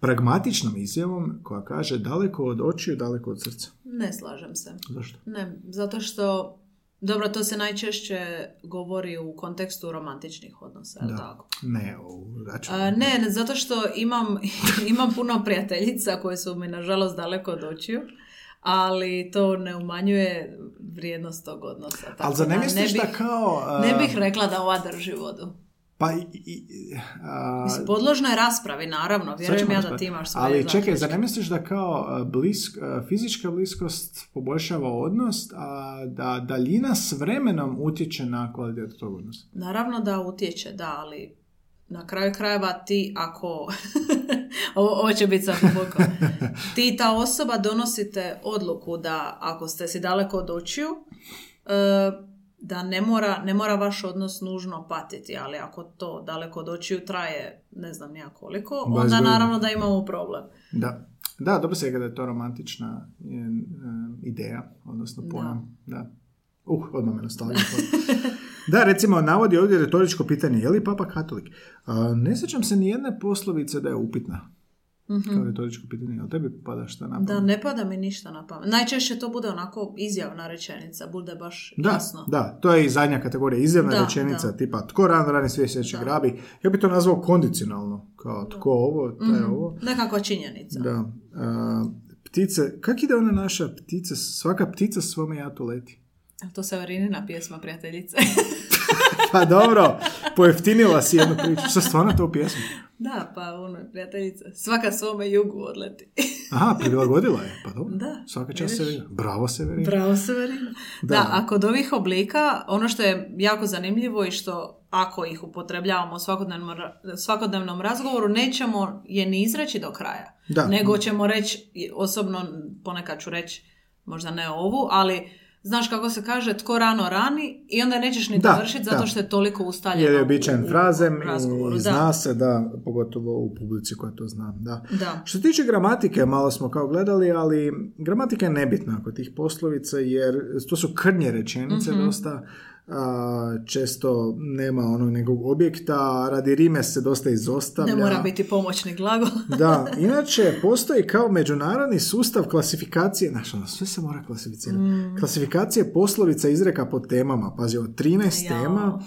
pragmatičnom izjavom koja kaže daleko od očiju, daleko od srca? Ne slažem se. Zašto? Ne, zato što, dobro, to se najčešće govori u kontekstu romantičnih odnosa, Da. tako? Ne, račun. A, ne, ne, zato što imam, imam puno prijateljica koje su mi nažalost daleko od očiju, ali to ne umanjuje vrijednost tog odnosa. Tako Ali zar ne da misliš bih, da kao... Ne bih rekla da ova drži vodu. Pa i... i- a, Mislim, podložno je raspravi, naravno, vjerujem ja da ti imaš svoje Ali čekaj, zar ne misliš da kao a, blisk, a, fizička bliskost poboljšava odnos, a da daljina s vremenom utječe na kvalitetu tog odnosa? Naravno da utječe, da, ali na kraju krajeva ti ako, ovo, ovo će biti sad duboko, ti i ta osoba donosite odluku da ako ste si daleko od očiju, e, da ne mora, ne mora vaš odnos nužno patiti, ali ako to daleko od očiju traje ne znam ja koliko, 20 onda naravno da imamo problem. Da. Da, dobro se da je to romantična e, e, ideja, odnosno pojam. Da. Uh, odmah me nostalgija. Da, recimo, navodi ovdje retoričko pitanje, je li papa katolik? Ne sjećam se ni jedne poslovice da je upitna. Kao retoričko pitanje, jel tebi pada šta na Da, pamet? ne pada mi ništa na pamet. Najčešće to bude onako izjavna rečenica, bude baš Da, jasno. da, to je i zadnja kategorija, izjavna Da, rečenica, da. tipa tko rano rani svijet sjeće Da. grabi. Ja bi to nazvao kondicionalno, kao tko ovo, taj Mhm, ovo. Nekakva činjenica. Da. A, ptice, kak ide ona naša ptica, svaka ptica svome jatu leti? Jel To Severinina pjesma, prijateljice. Pa dobro, pojeftinila si jednu priču. Što stvarno to u pjesmi? da, pa ono, prijateljica. Svaka svome jugu odleti. Aha, prilagodila je. Pa dobro. Da, Svaka čast. Severina. Bravo Severina. Bravo, Severina. Da. Da. a kod ovih oblika, ono što je jako zanimljivo i što ako ih upotrebljavamo u svakodnevnom, svakodnevnom razgovoru, nećemo je ni izreći do kraja. Da. Nego ćemo reći, osobno ponekad ću reći, možda ne ovu, ali znaš kako se kaže, tko rano rani i onda nećeš ni Da, dovršiti zato da. što je toliko ustaljeno Jer je običajen frazem i Da. zna se, da, pogotovo u publici koja to zna. Da. Da. Što se tiče gramatike, malo smo kao gledali, ali gramatika je nebitna kod tih poslovica jer to su krnje rečenice Mhm. dosta. A, često nema onog nekog objekta, radi rime se dosta izostavlja. Ne mora biti pomoćni glagol. da, inače postoji kao međunarodni sustav klasifikacije, znaš, ono, sve se mora klasificirati. Klasifikacije poslovica izreka po temama, pazi, od 13 Jao. tema,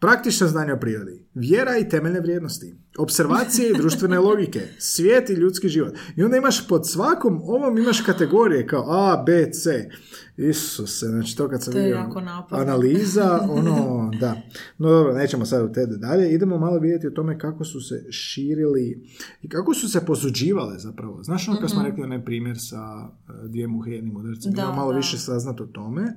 Praktična znanja o prirodi, vjera i temeljne vrijednosti, observacije i društvene logike, svijet i ljudski život. I onda imaš pod svakom ovom imaš kategorije kao A, B, C. Isuse, znači to kad sam vidio analiza, ono, da. No dobro, nećemo sad u te dalje. Idemo malo vidjeti o tome kako su se širili i kako su se posuđivale zapravo. Znaš ono kad smo rekli onaj primjer sa e, dvije muhe jednim udarcem, Mhm. Da, malo da. više saznat o tome.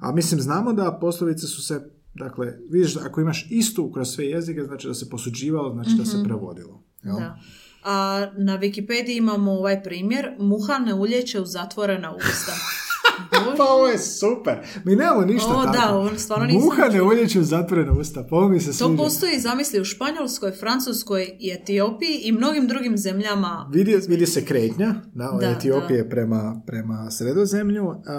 A mislim, znamo da poslovice su se Dakle, vidiš, ako imaš istu kroz sve jezike, znači da se posuđivalo, znači da se prevodilo. Jel? Mhm. Da. A na Wikipediji imamo ovaj primjer, muha ne uljeće u zatvorena usta. Pa ovo je super. Mi nemamo ništa O, tako. da, ovo stvarno nisam Muha ne čula. uljeće zatvorena usta. Pa ovo mi se To sviđa. postoji, zamisli, u Španjolskoj, Francuskoj i Etiopiji i mnogim drugim zemljama. Vidi, vidi se kretnja, da, od Da, Etiopije Prema, prema sredozemlju. A,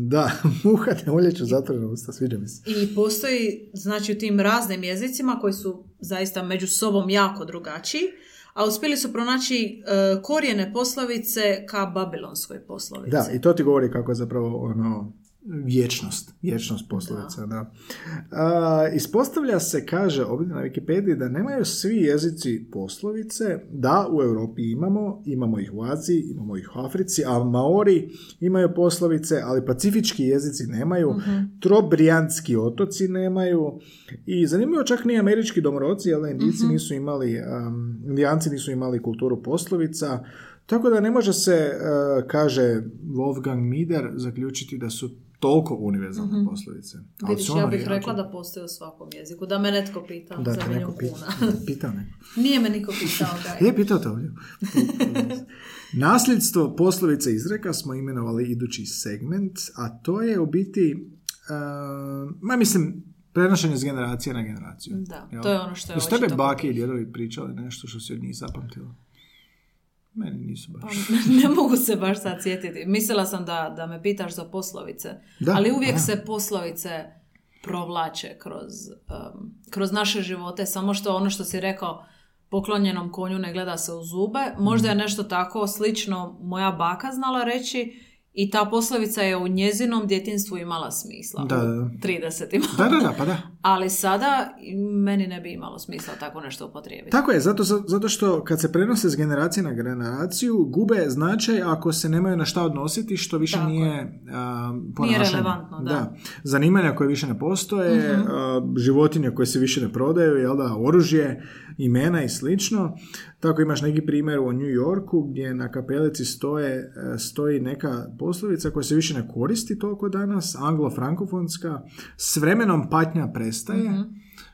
da, muha ne uljeće zatvorena usta, sviđa mi se. I postoji, znači, u tim raznim jezicima koji su zaista među sobom jako drugačiji, a uspjeli su pronaći e, korijene poslovice ka babilonskoj poslovici. Da, i to ti govori kako je zapravo ono vječnost, vječnost poslovica, da. A, ispostavlja se, kaže ovdje na Wikipediji, da nemaju svi jezici poslovice, da u Europi imamo, imamo ih u Aziji, imamo ih u Africi, a Maori imaju poslovice, ali pacifički jezici nemaju, trobrijanski otoci nemaju i zanimljivo čak ni američki domoroci, jer Indijci nisu imali, um, Indijanci nisu imali kulturu poslovica, tako da ne može se, uh, kaže Wolfgang Mider, zaključiti da su toliko univerzalne poslovice. Ali Vidiš, ja ono bih jako- rekla da postoji u svakom jeziku. Da me netko pita Da za milijun kuna. pitao neko. Nije me niko pitao da Je, pitao te ovdje. Nasljedstvo poslovice izreka smo imenovali idući segment, a to je u biti, uh, ma mislim, prenošenje s generacije na generaciju. Da, Jel? to je ono što je Jesu tebe bake i djedovi pričali nešto što si od njih zapamtila? Meni nisu baš. Pa, ne mogu se baš sad sjetiti. Mislila sam da, da me pitaš za poslovice. Da, ali uvijek aha. se poslovice provlače kroz, um, kroz naše živote. Samo što ono što si rekao, poklonjenom konju ne gleda se u zube. Možda je Mhm. nešto tako slično moja baka znala reći i ta poslovica je u njezinom djetinstvu imala smisla. Da, da, da. U 30 Da, da, da, pa da. Ali sada meni ne bi imalo smisla tako nešto upotrijebiti. Tako je, zato, zato što kad se prenose s generacije na generaciju, gube značaj ako se nemaju na šta odnositi, što više Tako nije a, ponašanje. relevantno, da. Zanimanja koje više ne postoje, Mhm. a, životinje koje se više ne prodaju, jel da, oružje, imena i slično. Tako imaš neki primjer u New Yorku gdje na kapelici stoje, e, stoji neka poslovica koja se više ne koristi toliko danas, anglo-frankofonska, s vremenom patnja prestaje,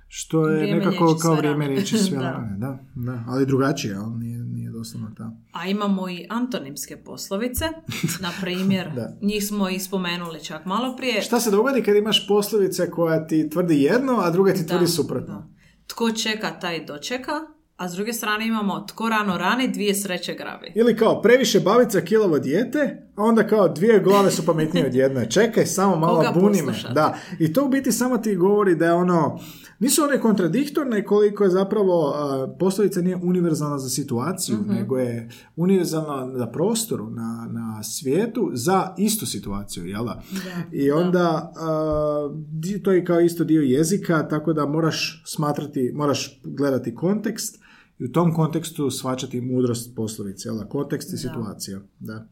što je. Vrijeme nekako kao sve vrijeme riječi sve Da. rane, da, da, ali drugačije, ali nije, nije doslovno ta. A imamo i antonimske poslovice, na primjer, njih smo i spomenuli čak malo prije. Šta se dogodi kad imaš poslovice koja ti tvrdi jedno, a druga ti Da, tvrdi suprotno? da. Tko čeka, taj dočeka, a s druge strane imamo tko rano rani, dvije sreće grabi. Ili kao previše babica kilovo dijete, onda kao dvije glave su pametnije od jedne. Čekaj, samo malo Koga buni me. Da. I to u biti samo ti govori da je ono, nisu one kontradiktorne koliko je zapravo a, poslovica nije univerzalna za situaciju, Mhm. nego je univerzalna na prostoru, na, na svijetu za istu situaciju, jel da? I onda di- to je kao isto dio jezika, tako da moraš smatrati, moraš gledati kontekst i u tom kontekstu svačati mudrost poslovice, jel da? Kontekst i situacija, da.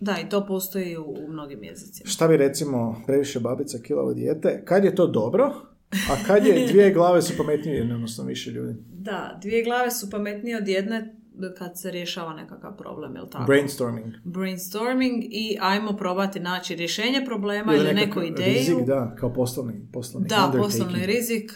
Da, i to postoji u, u mnogim jezicima. Šta bi recimo previše babica kilavo dijete, kad je to dobro, a kad je dvije glave su pametnije, jedne, odnosno više ljudi. Da, dvije glave su pametnije od jedne kad se rješava nekakav problem, jel tako? Brainstorming. Brainstorming i ajmo probati naći rješenje problema ili, neku nekakav ideju. Rizik, da, kao poslovni, poslovni Da, poslovni rizik,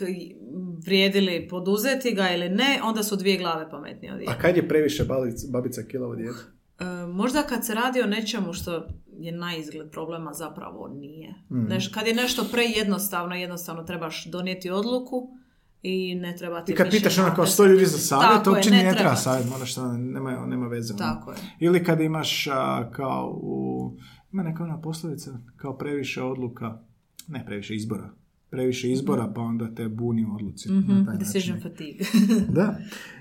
vrijedi li poduzeti ga ili ne, onda su dvije glave pametnije od jedne. A kad je previše babica, babica kilavo dijete? E, možda kad se radi o nečemu što je na izgled problema zapravo nije. Mm. Neš- kad je nešto prejednostavno, jednostavno trebaš donijeti odluku i ne treba ti I kad pitaš ono kao sto ljudi za savjet, uopće ne ne, treba savjet, moraš, ono, nema, nema veze. ono. Tako je. Ili kad imaš a, kao u... Ima neka ona poslovica, kao previše odluka. ne previše izbora. Previše izbora, pa onda te buni odluci. Mhm, na taj Decision fatigue. Da.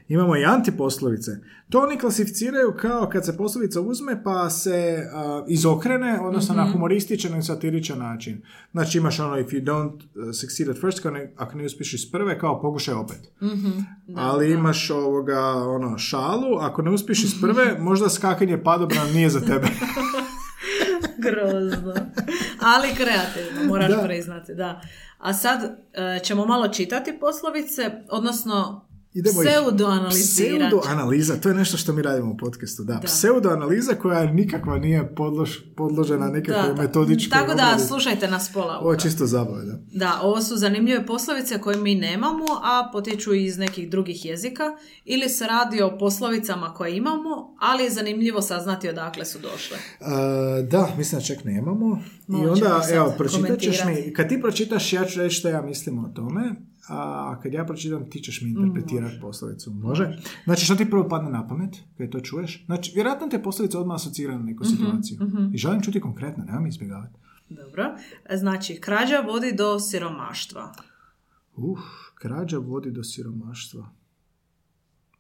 Imamo i antiposlovice. To oni klasificiraju kao kad se poslovica uzme pa se a, izokrene, odnosno Mhm. na humorističan i satiričan način. Znači imaš ono if you don't uh, succeed at first, kao ne- ako ne uspiješ iz prve, kao pokušaj opet. Mhm, Ali imaš ovoga, ono, šalu, ako ne uspiješ iz prve, možda skakanje padobran nije za tebe. Grozno. Ali kreativno, moraš Da. priznati, da. A sad e, ćemo malo čitati poslovice, odnosno Idemo pseudoanalizirati. Pseudoanaliza, to je nešto što mi radimo u podcastu, da. Da. Pseudoanaliza koja nikakva nije podlož, podložena nekakvoj metodičkoj Tako da, obradi. slušajte nas pola Ovo je čisto zabava, da. Da, ovo su zanimljive poslovice koje mi nemamo, a potječu iz nekih drugih jezika, ili se radi o poslovicama koje imamo, ali je zanimljivo saznati odakle su došle. Uh, da, mislim da čak nemamo. I Malo onda, evo, pročitat ćeš mi, kad ti pročitaš, ja ću reći što ja mislim o tome, a kad ja pročitam, ti ćeš mi interpretirati poslovicu. Može? Znači, što ti prvo padne na pamet, kad to čuješ? Znači, vjerojatno te poslovica odmah asocira na neku situaciju. I želim čuti konkretno, nemam izbjegavati. Dobro. Znači, krađa vodi do siromaštva. Uh, krađa vodi do siromaštva.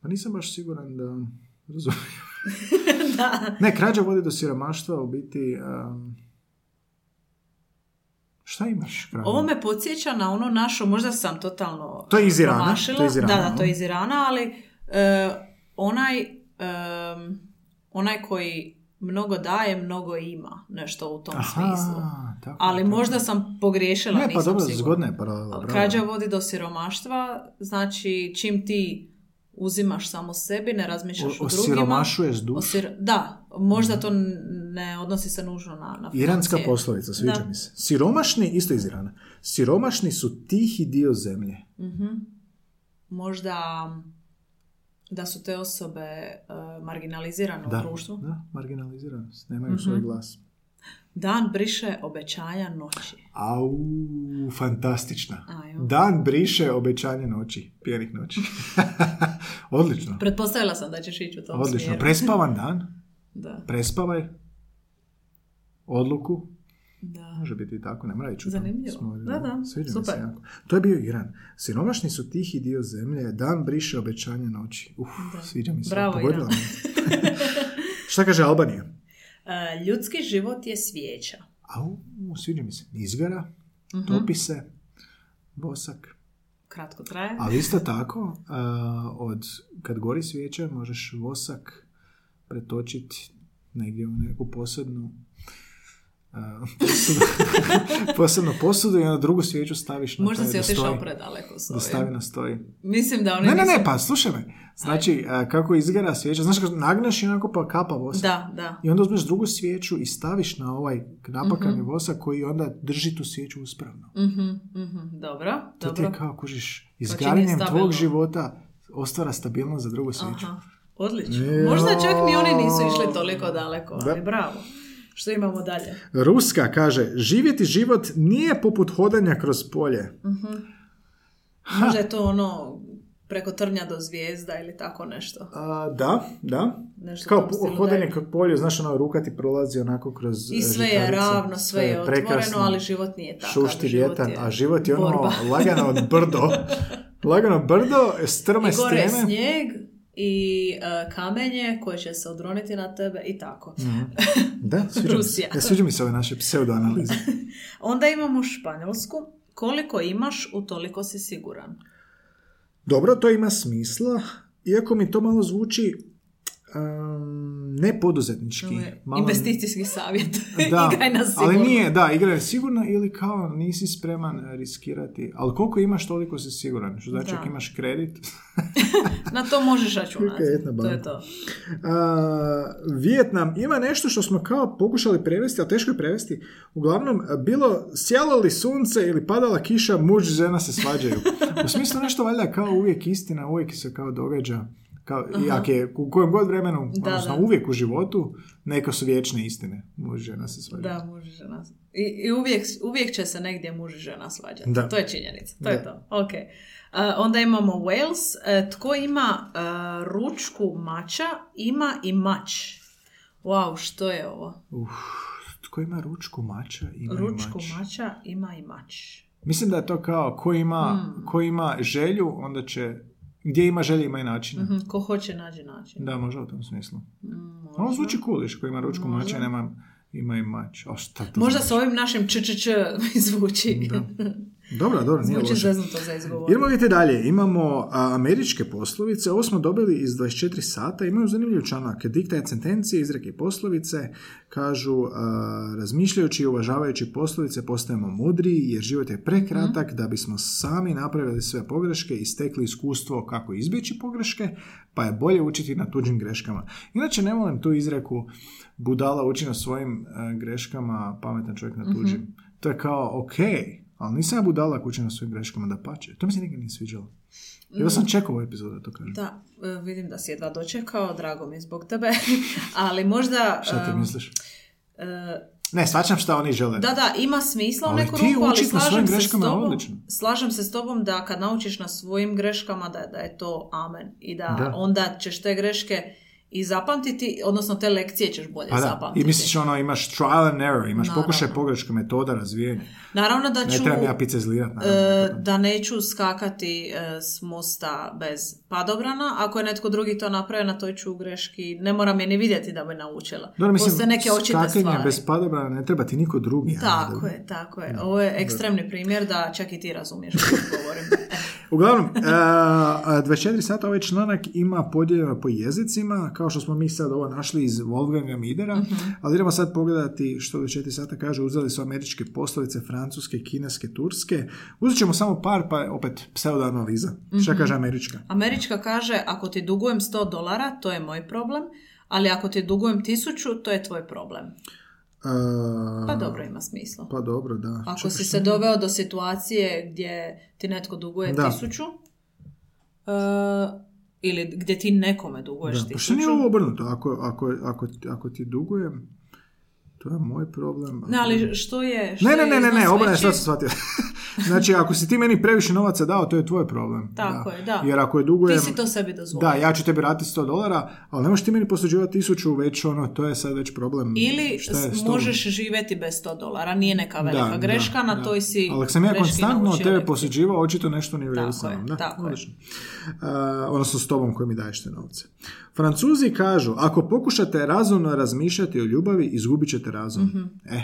Pa nisam baš siguran da razumijem. da. Ne, krađa vodi do siromaštva u biti... um, šta imaš? krađa? Ovo me podsjeća na ono našo, možda sam totalno To je iz Irana, to je iz Irana, Da, da, to je iz Irana, ali e, onaj, em, onaj koji mnogo daje, mnogo ima, nešto u tom smislu. tako, Ali tako. možda sam pogriješila, Ne, pa nisam dobro, sigurna. zgodna je paralela. Ali bravo. Krađa vodi do siromaštva, znači čim ti uzimaš samo sebi, ne razmišljaš O- o, drugima. osiromašuješ dušu. osir- Da, možda to n- ne odnosi se nužno na, na Iranska poslovica, sviđa Da. mi se. Siromašni, isto iz Irana, siromašni su tihi dio zemlje. Mhm. Možda da su te osobe e, marginalizirane Da, u društvu. da, marginaliziranost, nemaju Mhm. svoj glas. Dan briše obećanja noći. Au, fantastična. Dan briše obećanje noći, pijenih noći. Odlično. Pretpostavila sam da ćeš ići u tom Odlično. smjeru. Prespavan dan, Da, prespavaj odluku, da. Može biti i tako, ne mora ići. Zanimljivo. Smo- Da, da, super. jako. To je bio Iran. Siromašni su tihi dio zemlje, dan briše obećanje noći. Uf, Da. sviđa mi se. Bravo, Pogodila Iran. me. Šta kaže Albanija? E, ljudski život je svijeća. Au, sviđa mi se. Izgara, Mhm. topi se, bosak. Kratko traje. Ali isto tako, a, od, kad gori svijeća, možeš vosak pretočiti negdje u neku posebnu a, posudu, i onda drugu svijeću staviš na Možda taj si otišao predaleko s Da stavi na stoji. Mislim da oni Ne, ne, ne, pa slušaj me. Znači, a, kako izgara svijeća, znaš kako nagneš i onako pa kapa vosak. Da, da. I onda uzmeš drugu svijeću i staviš na ovaj napakani Mhm. vosak koji onda drži tu svijeću uspravno. Mhm, mhm, Dobro, To ti dobro. je kao, kužiš, izgaranjem tvog života ostvara stabilnost za drugu svijeću. Aha, odlično. Možda čak ni oni nisu išli toliko daleko, ali Da. bravo. Što imamo dalje? Ruska kaže, živjeti život nije poput hodanja kroz polje. Možda je to ono preko trnja do zvijezda ili tako nešto. A, da, da. Nešto Kao hodanje da je- kroz polje, znaš, ono, ruka ti prolazi onako kroz I e, sve je žitarice. ravno, sve je otvoreno, ali život nije takav. Šušti je a život je ono borba. lagano brdo. lagano brdo, strme I gore je stene. snijeg i e, kamenje koje će se odroniti na tebe i tako. Da, sviđa mi se. Rusija. Ja, sviđa mi se ove naše pseudoanalize. Onda imamo španjolsku. Koliko imaš, utoliko si siguran. Dobro, to ima smisla, iako mi to malo zvuči um, nepoduzetnički. Ovo je Malo- Investicijski savjet. Da, Igraj na sigurno. ali nije, da, igraj sigurno ili kao nisi spreman riskirati. Ali koliko imaš, toliko si siguran. Što znači, Da. ako imaš kredit. Na to možeš računati. To je to. A, Vijetnam ima nešto što smo kao pokušali prevesti, ali teško je prevesti. Uglavnom, bilo sjalo li sunce ili padala kiša, muž i žena se svađaju. U smislu nešto valjda kao uvijek istina, uvijek se kao događa. Kao, i ako je u kojem god vremenu, Da, odnosno da. uvijek u životu, neka su vječne istine. Muž i žena se svađaju. Da, muž i žena. I, i uvijek, uvijek će se negdje muž i žena svađati. Da. To je činjenica. To Da. je to. Ok. A, onda imamo Wales. E, tko ima e, ručku mača, ima i mač. Wow, što je ovo? Uf, Ko ima ručku mača, ima i Ručku mač. mača ima i mač. Mislim da je to kao ko ima, Hmm. ko ima želju, onda će... Gdje ima želje, ima i načina. Mhm, Ko hoće nađe način. Da, možda u tom smislu. Mm, Ono zvuči coolish, ko ima ručku Možda. mača, nema, ima i mač. O, šta to Možda znači? s ovim našim č, č, č Dobro, dobro, nije zvuči loše. za izgovor. Idemo vidjeti dalje. Imamo a, američke poslovice. Ovo smo dobili iz 24 sata. Imaju zanimljiv članak. Dikta et sentencije, izreke i poslovice. Kažu, a, razmišljajući i uvažavajući poslovice postajemo mudriji jer život je prekratak da bismo sami napravili sve pogreške i stekli iskustvo kako izbjeći pogreške, pa je bolje učiti na tuđim greškama. Inače, ne volim tu izreku budala uči na svojim e, greškama, pametan čovjek na tuđim. To je kao, ok, ali nisam ja budala ako učim na svojim greškama da pače. To mi se nikad nije sviđalo. Ja sam čekao ovu epizodu da to kažem. Da, e, vidim da si jedva dočekao, drago mi je zbog tebe, ali možda... Šta ti misliš? e, Ne, svačam šta oni žele. Da, da, ima smisla u neku ruku, ali slažem se s tobom. odlično. Slažem se s tobom da kad naučiš na svojim greškama da, da je to amen i da, Da. onda ćeš te greške i zapamtiti, odnosno te lekcije ćeš bolje Pa da, zapamtiti. i misliš ono, imaš trial and error, imaš Naravno. pokušaj pogreške, metoda razvijenja. Naravno da Ne ću... trebam ja pice zlirat, e, naravno. da neću skakati e, s mosta bez padobrana. Ako je netko drugi to napravio, na toj ću greški. Ne moram je ni vidjeti da bi naučila. Dobro, mislim, Postoje neke očite skakanje stvari. bez padobrana ne treba ti niko drugi. Tako je, tako je. Ovo je ekstremni primjer da čak i ti razumiješ što govorim. E, Uglavnom, e, a, 24 sata ovaj članak ima podijeljeno po jezicima, kao što smo mi sad ovo našli iz Wolfganga Midera, Mhm. ali idemo sad pogledati što 24 sata kaže, uzeli su američke poslovice, francuske, kineske, turske. Uzet ćemo samo par, pa opet pseudoanaliza. Mhm. Šta kaže američka? Američka kaže, ako ti dugujem 100 dolara, to je moj problem, ali ako ti dugujem 1000, to je tvoj problem. E, Pa dobro, ima smisla. Pa dobro, da. Ako Čekaj, si se doveo do situacije gdje ti netko duguje Da. 1000, e, ili gdje ti nekome duguješ Da, pa što 1000, nije ovo obrnuto? Ako, ako, ako, ako ti dugujem, to je moj problem. Ne, ali što je... Što Ne, ne, je ne, ne, ne, veći? sad sam shvatio. znači, ako si ti meni previše novaca dao, to je tvoj problem. Tako je, da. Jer ako je dugujem... Ti si to sebi dozvolio. Da, ja ću tebi vratiti 100 dolara, ali ne možeš ti meni posuđivati tisuću, već ono, to je sad već problem. Ili Šta je možeš živjeti bez 100 dolara, nije neka velika Da, greška, da, na da. toj si Ali sam ja konstantno tebe posuđivao, očito nešto nije Tako sa je, mnom. Da, tako je. odlično. Uh, odnosno s tobom koji mi daješ te novce. Francuzi kažu, ako pokušate razumno razmišljati o ljubavi, izgubit ćete razum. E,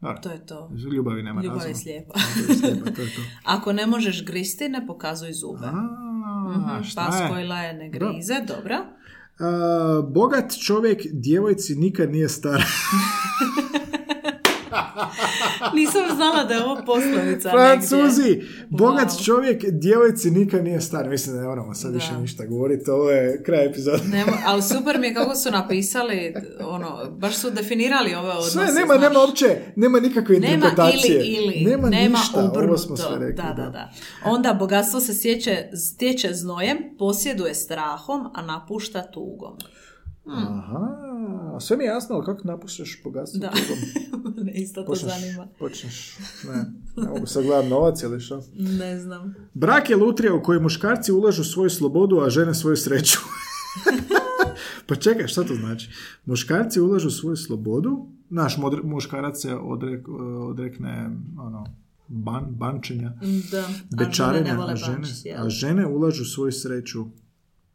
dobro. To je to. Ljubavi nema Ljubav razuma. je slijepa. Ljubav je slijepa, to je to. Ako ne možeš gristi, ne pokazuj zube. A, šta Pas je? koji laje ne grize, dobro. Uh, bogat čovjek djevojci nikad nije star. Nisam znala da je ovo poslovica Francuzi, bogat Wow. čovjek djevojci nikad nije star. Mislim da ne moramo sad Da. više ništa govoriti, ovo je kraj epizode. Nemo, ali super mi je kako su napisali, ono, baš su definirali ove odnose. Sve, nema, znaš. nema uopće, nema nikakve Nema interpretacije. ili, ili, Nema, ništa, obrnuto. ovo smo sve rekli. da, da, da. Onda bogatstvo se sjeće, stječe znojem, posjeduje strahom, a napušta tugom. Aha, sve mi je jasno, ali kako napuštaš bogatstvo Da. Me Isto to Počneš, zanima. počneš, ne, ne mogu sad gledati novac ili što. Ne znam. Brak je lutrija u kojoj muškarci ulažu svoju slobodu, a žene svoju sreću. pa čekaj, šta to znači? Muškarci ulažu svoju slobodu, naš modr- muškarac se odrek, odrekne ono, ban, bančenja, Da. A žene bečarenja, ne vole a žene, bančiti, jel? a žene ulažu svoju sreću.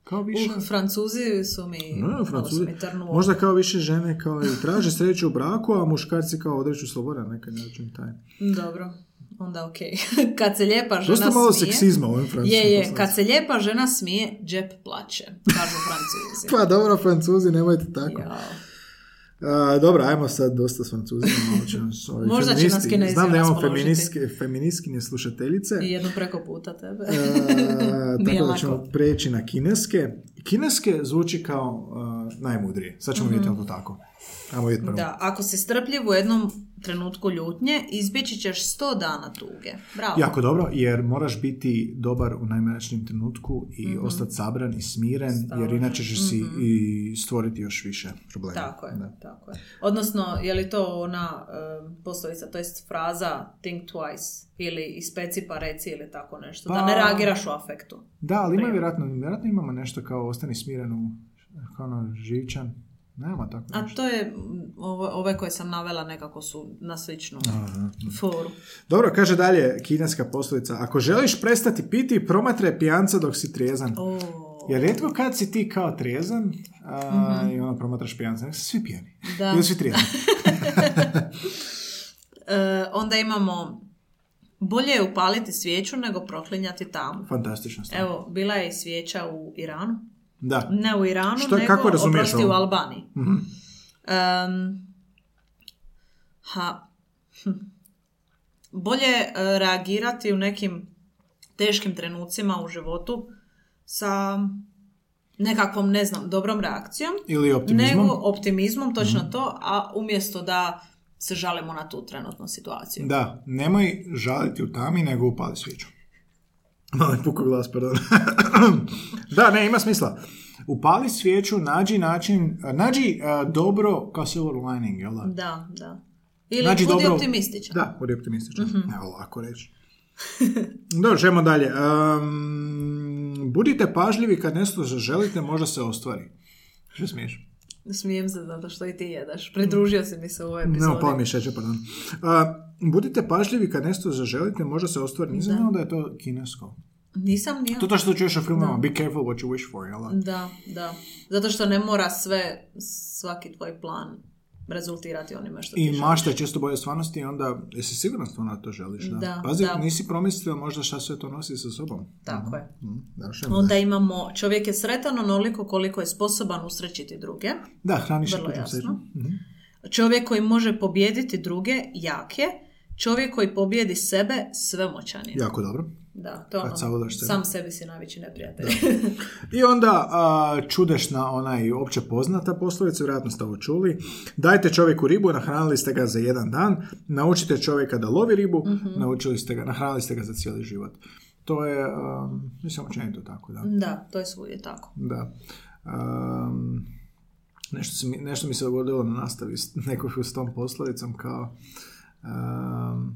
Kao više... Uh, Francuzi su mi, No, malo su Francuzi, mi možda kao više žene kao i traže sreću u braku, a muškarci kao odreću sloboda, neka ne račun taj. Dobro, onda ok. kad se lijepa žena Dosta malo smije... seksizma u ovim Je, je, kad se lijepa žena smije, džep plaće, kažu Francuzi. Pa dobro, francuzi, nemojte tako. Jao. A, dobro, ajmo sad dosta s francuzima. malo Možda će nas kinezi Znam da imamo feministke, feministkinje slušateljice. I jednu preko puta tebe. Nije tako da ćemo preći na kineske. Kineske zvuči kao uh, najmudrije. Sad ćemo vidjeti to tako. Ajmo vidjeti prvo. Da, ako si strpljiv u jednom trenutku ljutnje, izbjeći ćeš sto dana tuge. Bravo. Jako dobro, jer moraš biti dobar u najmračnijem trenutku i Mhm. ostati sabran i smiren, jer inače ćeš si i stvoriti još više problema. Tako je, Da. tako je. Odnosno, je li to ona um, poslovica, to jest fraza think twice ili ispeci pa reci ili tako nešto, da Pa- ne reagiraš u afektu. Da, ali ima vjerojatno, vjerojatno imamo nešto kao ostani smiren u kao ono živčan. Nema tako A to je, mm, ovo- ove koje sam navela nekako su na sličnu Aha. foru. Dobro, kaže dalje kineska poslovica. Ako želiš prestati piti, promatraj pijanca dok si trijezan. O, Jer rijetko kad si ti kao trijezan a, i ono promatraš pijanca, nek svi pijani. Da. Ili svi. E, onda imamo bolje je upaliti svijeću nego proklinjati tamu. Fantastična stvar. Evo, bila je i svijeća u Iranu. Da. Ne u Iranu, Što- nego kako oprosti, u? Albaniji. Mhm. Em, ha, hm. Bolje je e, reagirati u nekim teškim trenucima u životu sa nekakvom, ne znam, dobrom reakcijom, Ili optimizmom. Nego optimizmom, točno to, a umjesto da se žalimo na tu trenutnu situaciju. Da, nemoj žaliti u tami, nego upali svijeću. Malo je puko glas, pardon. da, ne, ima smisla. Upali svijeću, nađi način, nađi uh, dobro kao silver lining, jel da? Da, da. Ili Nađi budi dobro- optimističan. Da, budi optimističan. Mhm. Evo, lako reći. Dobro, žemo dalje. Um, budite pažljivi kad nešto želite, možda se ostvari. Što smiješ? Smijem se zato što i ti jedeš. Pridružio si mi se u ovoj epizodi. Ne, pala mi je šećer, pardon. A, budite pažljivi kad nešto zaželite, možda se ostvari. Nisam znao da je to kinesko. Nisam nija. To to što čuješ u filmama. Be careful what you wish for, jel? da? Da, da. Zato što ne mora sve, svaki tvoj plan rezultirati onime što ti I mašta je često bolje stvarnosti i onda, jesi sigurno stvarno da to želiš? Da. Da, Pazi, da. nisi promislio možda šta sve to nosi sa sobom. Tako je. Što je- Onda imamo, čovjek je sretan onoliko koliko je sposoban usrećiti druge. da hraniš Vrlo jasno. Mhm. Čovjek koji može pobijediti druge, jak je. Čovjek koji pobijedi sebe, svemoćan je. Jako dobro. Da, to ono, sam sebi si najveći neprijatelj. I onda a, čudeš na onaj opće poznata poslovica, vjerojatno ste ovo čuli. Dajte čovjeku ribu, nahranili ste ga za jedan dan. Naučite čovjeka da lovi ribu, Mhm. naučili ste ga, nahranili ste ga za cijeli život. To je, um, mislim, općenito tako, da. da, to je svugdje tako. da. Um, nešto, se mi, nešto mi se dogodilo na nastavi s nekog s tom poslovicom kao um,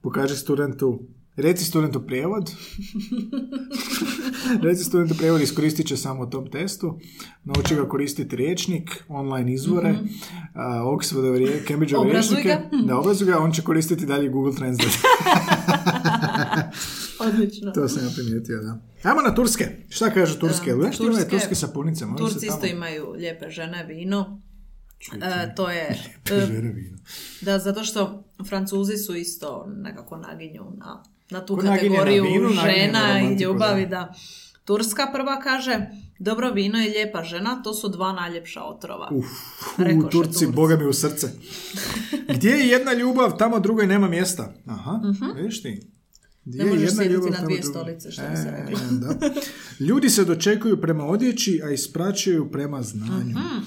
pokaži studentu Reci studentu prijevod. Reci studentu prijevod iskoristit će samo u tom testu. Nauči ga koristiti riječnik, online izvore, mm Oxfordove, rije- Cambridgeove Obrazuj riječnike. ga. Da, obrazuj ga, on će koristiti dalje Google Translate. Odlično. to sam ja primijetio, da. Ajmo na turske. Šta kažu turske? Da, ti imaju turske- turske sapunice? Turci tamo- isto imaju lijepe žene, vino. E, to je... e, žere vino. da, zato što Francuzi su isto nekako naginju na, na tu Ko naginje na kategoriju vinu, žena i ljubavi, da. Turska prva kaže, dobro vino i lijepa žena, to su dva najljepša otrova. Uf, u Turci, Turci. boga mi u srce. Gdje je jedna ljubav, tamo drugoj nema mjesta. Aha, vidiš ti. Gdje. Ne je možeš jedna sjediti ljubav, na dvije stolice, što se E, reklo. da. Ljudi se dočekuju prema odjeći, a ispraćaju prema znanju. Mhm.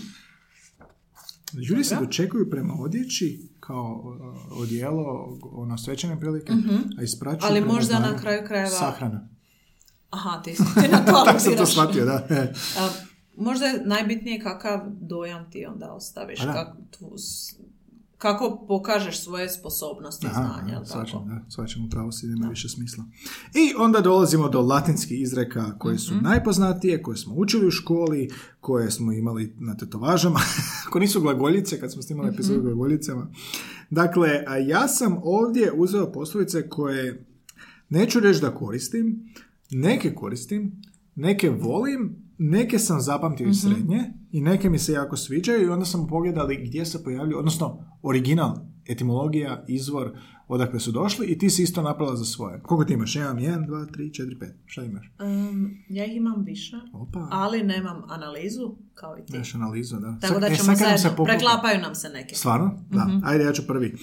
Ljudi se dočekuju prema odjeći kao uh, odijelo, ono svečane prilike, a ispraćaju Mhm. Ali možda na kraju krajeva- Sahrana. Aha, ti, ti na to Tako sam to shvatio, da. A, možda je najbitnije kakav dojam ti onda ostaviš, A kak- tvu- s- kako pokažeš svoje sposobnosti i Aha, znanja. jel svačam, da, svačam upravo si ima više smisla. I onda dolazimo do latinskih izreka koje su Mhm. najpoznatije, koje smo učili u školi, koje smo imali na tetovažama, koje nisu glagoljice, kad smo snimali epizodu Mhm. o glagoljicama. Dakle, ja sam ovdje uzeo poslovice koje neću reći da koristim, neke koristim, neke volim, neke sam zapamtio iz Mhm. srednje i neke mi se jako sviđaju i onda smo pogledali gdje se pojavljuju, odnosno original, etimologija, izvor, odakle su došli i ti si isto napravila za svoje. Koliko ti imaš? Imam 1, 2, 3, 4, 5. Šta imaš? Um, ja ih imam više, Opa, ali nemam analizu kao i ti. imaš analizu, da. Tako da e, ćemo nam se preklapaju nam se neke. Stvarno? Da. Mhm. Ajde, ja ću prvi.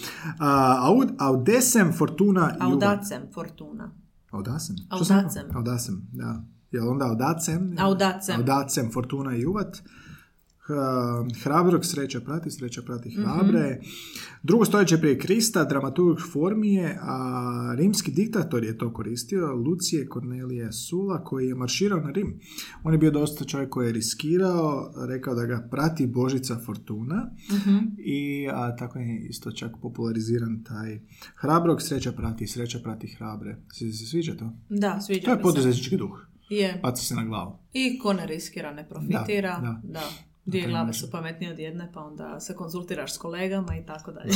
Aud, audesem fortuna. Audacem, fortuna. Audacem? Sam? Audacem. Audacem, da. Jel onda audacem? Audacem. Audacem, fortuna i uvat. Hrabrog sreća prati, sreća prati hrabre. Drugo stoljeće prije Krista, dramaturg Formije, a rimski diktator je to koristio, Lucije Cornelije Sula, koji je marširao na Rim. On je bio dosta čovjek koji je riskirao, rekao da ga prati Božica Fortuna i a, tako je isto čak populariziran taj hrabrog sreća prati, sreća prati hrabre. Se, se sviđa to? Da, sviđa To je poduzetnički duh. Je. Baca se na glavu. I ko ne riskira, ne profitira. Da, Da, Dvije glave su pametnije od jedne, pa onda se konzultiraš s kolegama i tako dalje.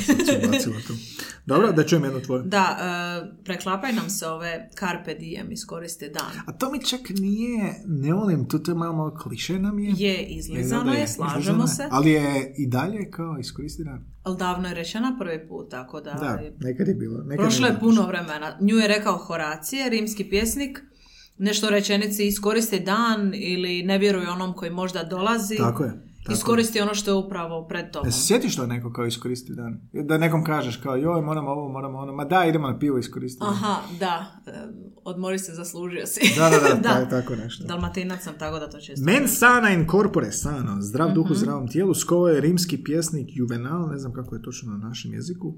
Dobro, da čujem jednu tvoju. Da, e, preklapaj nam se ove carpe diem, iskoristi dan. A to mi čak nije, ne volim, tu to je malo, kliše nam je. Je, izlizano da je, slažemo je. se, Ali je i dalje kao iskoristi dan. ali davno je rečena prvi put, tako da... Da, nekad je bilo. Nekad Prošlo je puno vremena. Nju je rekao Horacije, rimski pjesnik, nešto rečenici iskoristi dan ili ne vjeruj onom koji možda dolazi. Tako je. Tako Iskoristi ono što je upravo pred tobom. E, sjetiš to neko kao iskoristi dan? Da nekom kažeš kao, joj, moram ovo, moram ono, ma da, idemo na pivo iskoristiti. Aha, da. e, Odmori se, zaslužio si. Da, da, da, taj- tako nešto. Dalmatinac sam, tako da to često. Men sana in corpore sano, zdrav duh Mhm. u zdravom tijelu, skovo je rimski pjesnik Juvenal, ne znam kako je točno na našem jeziku.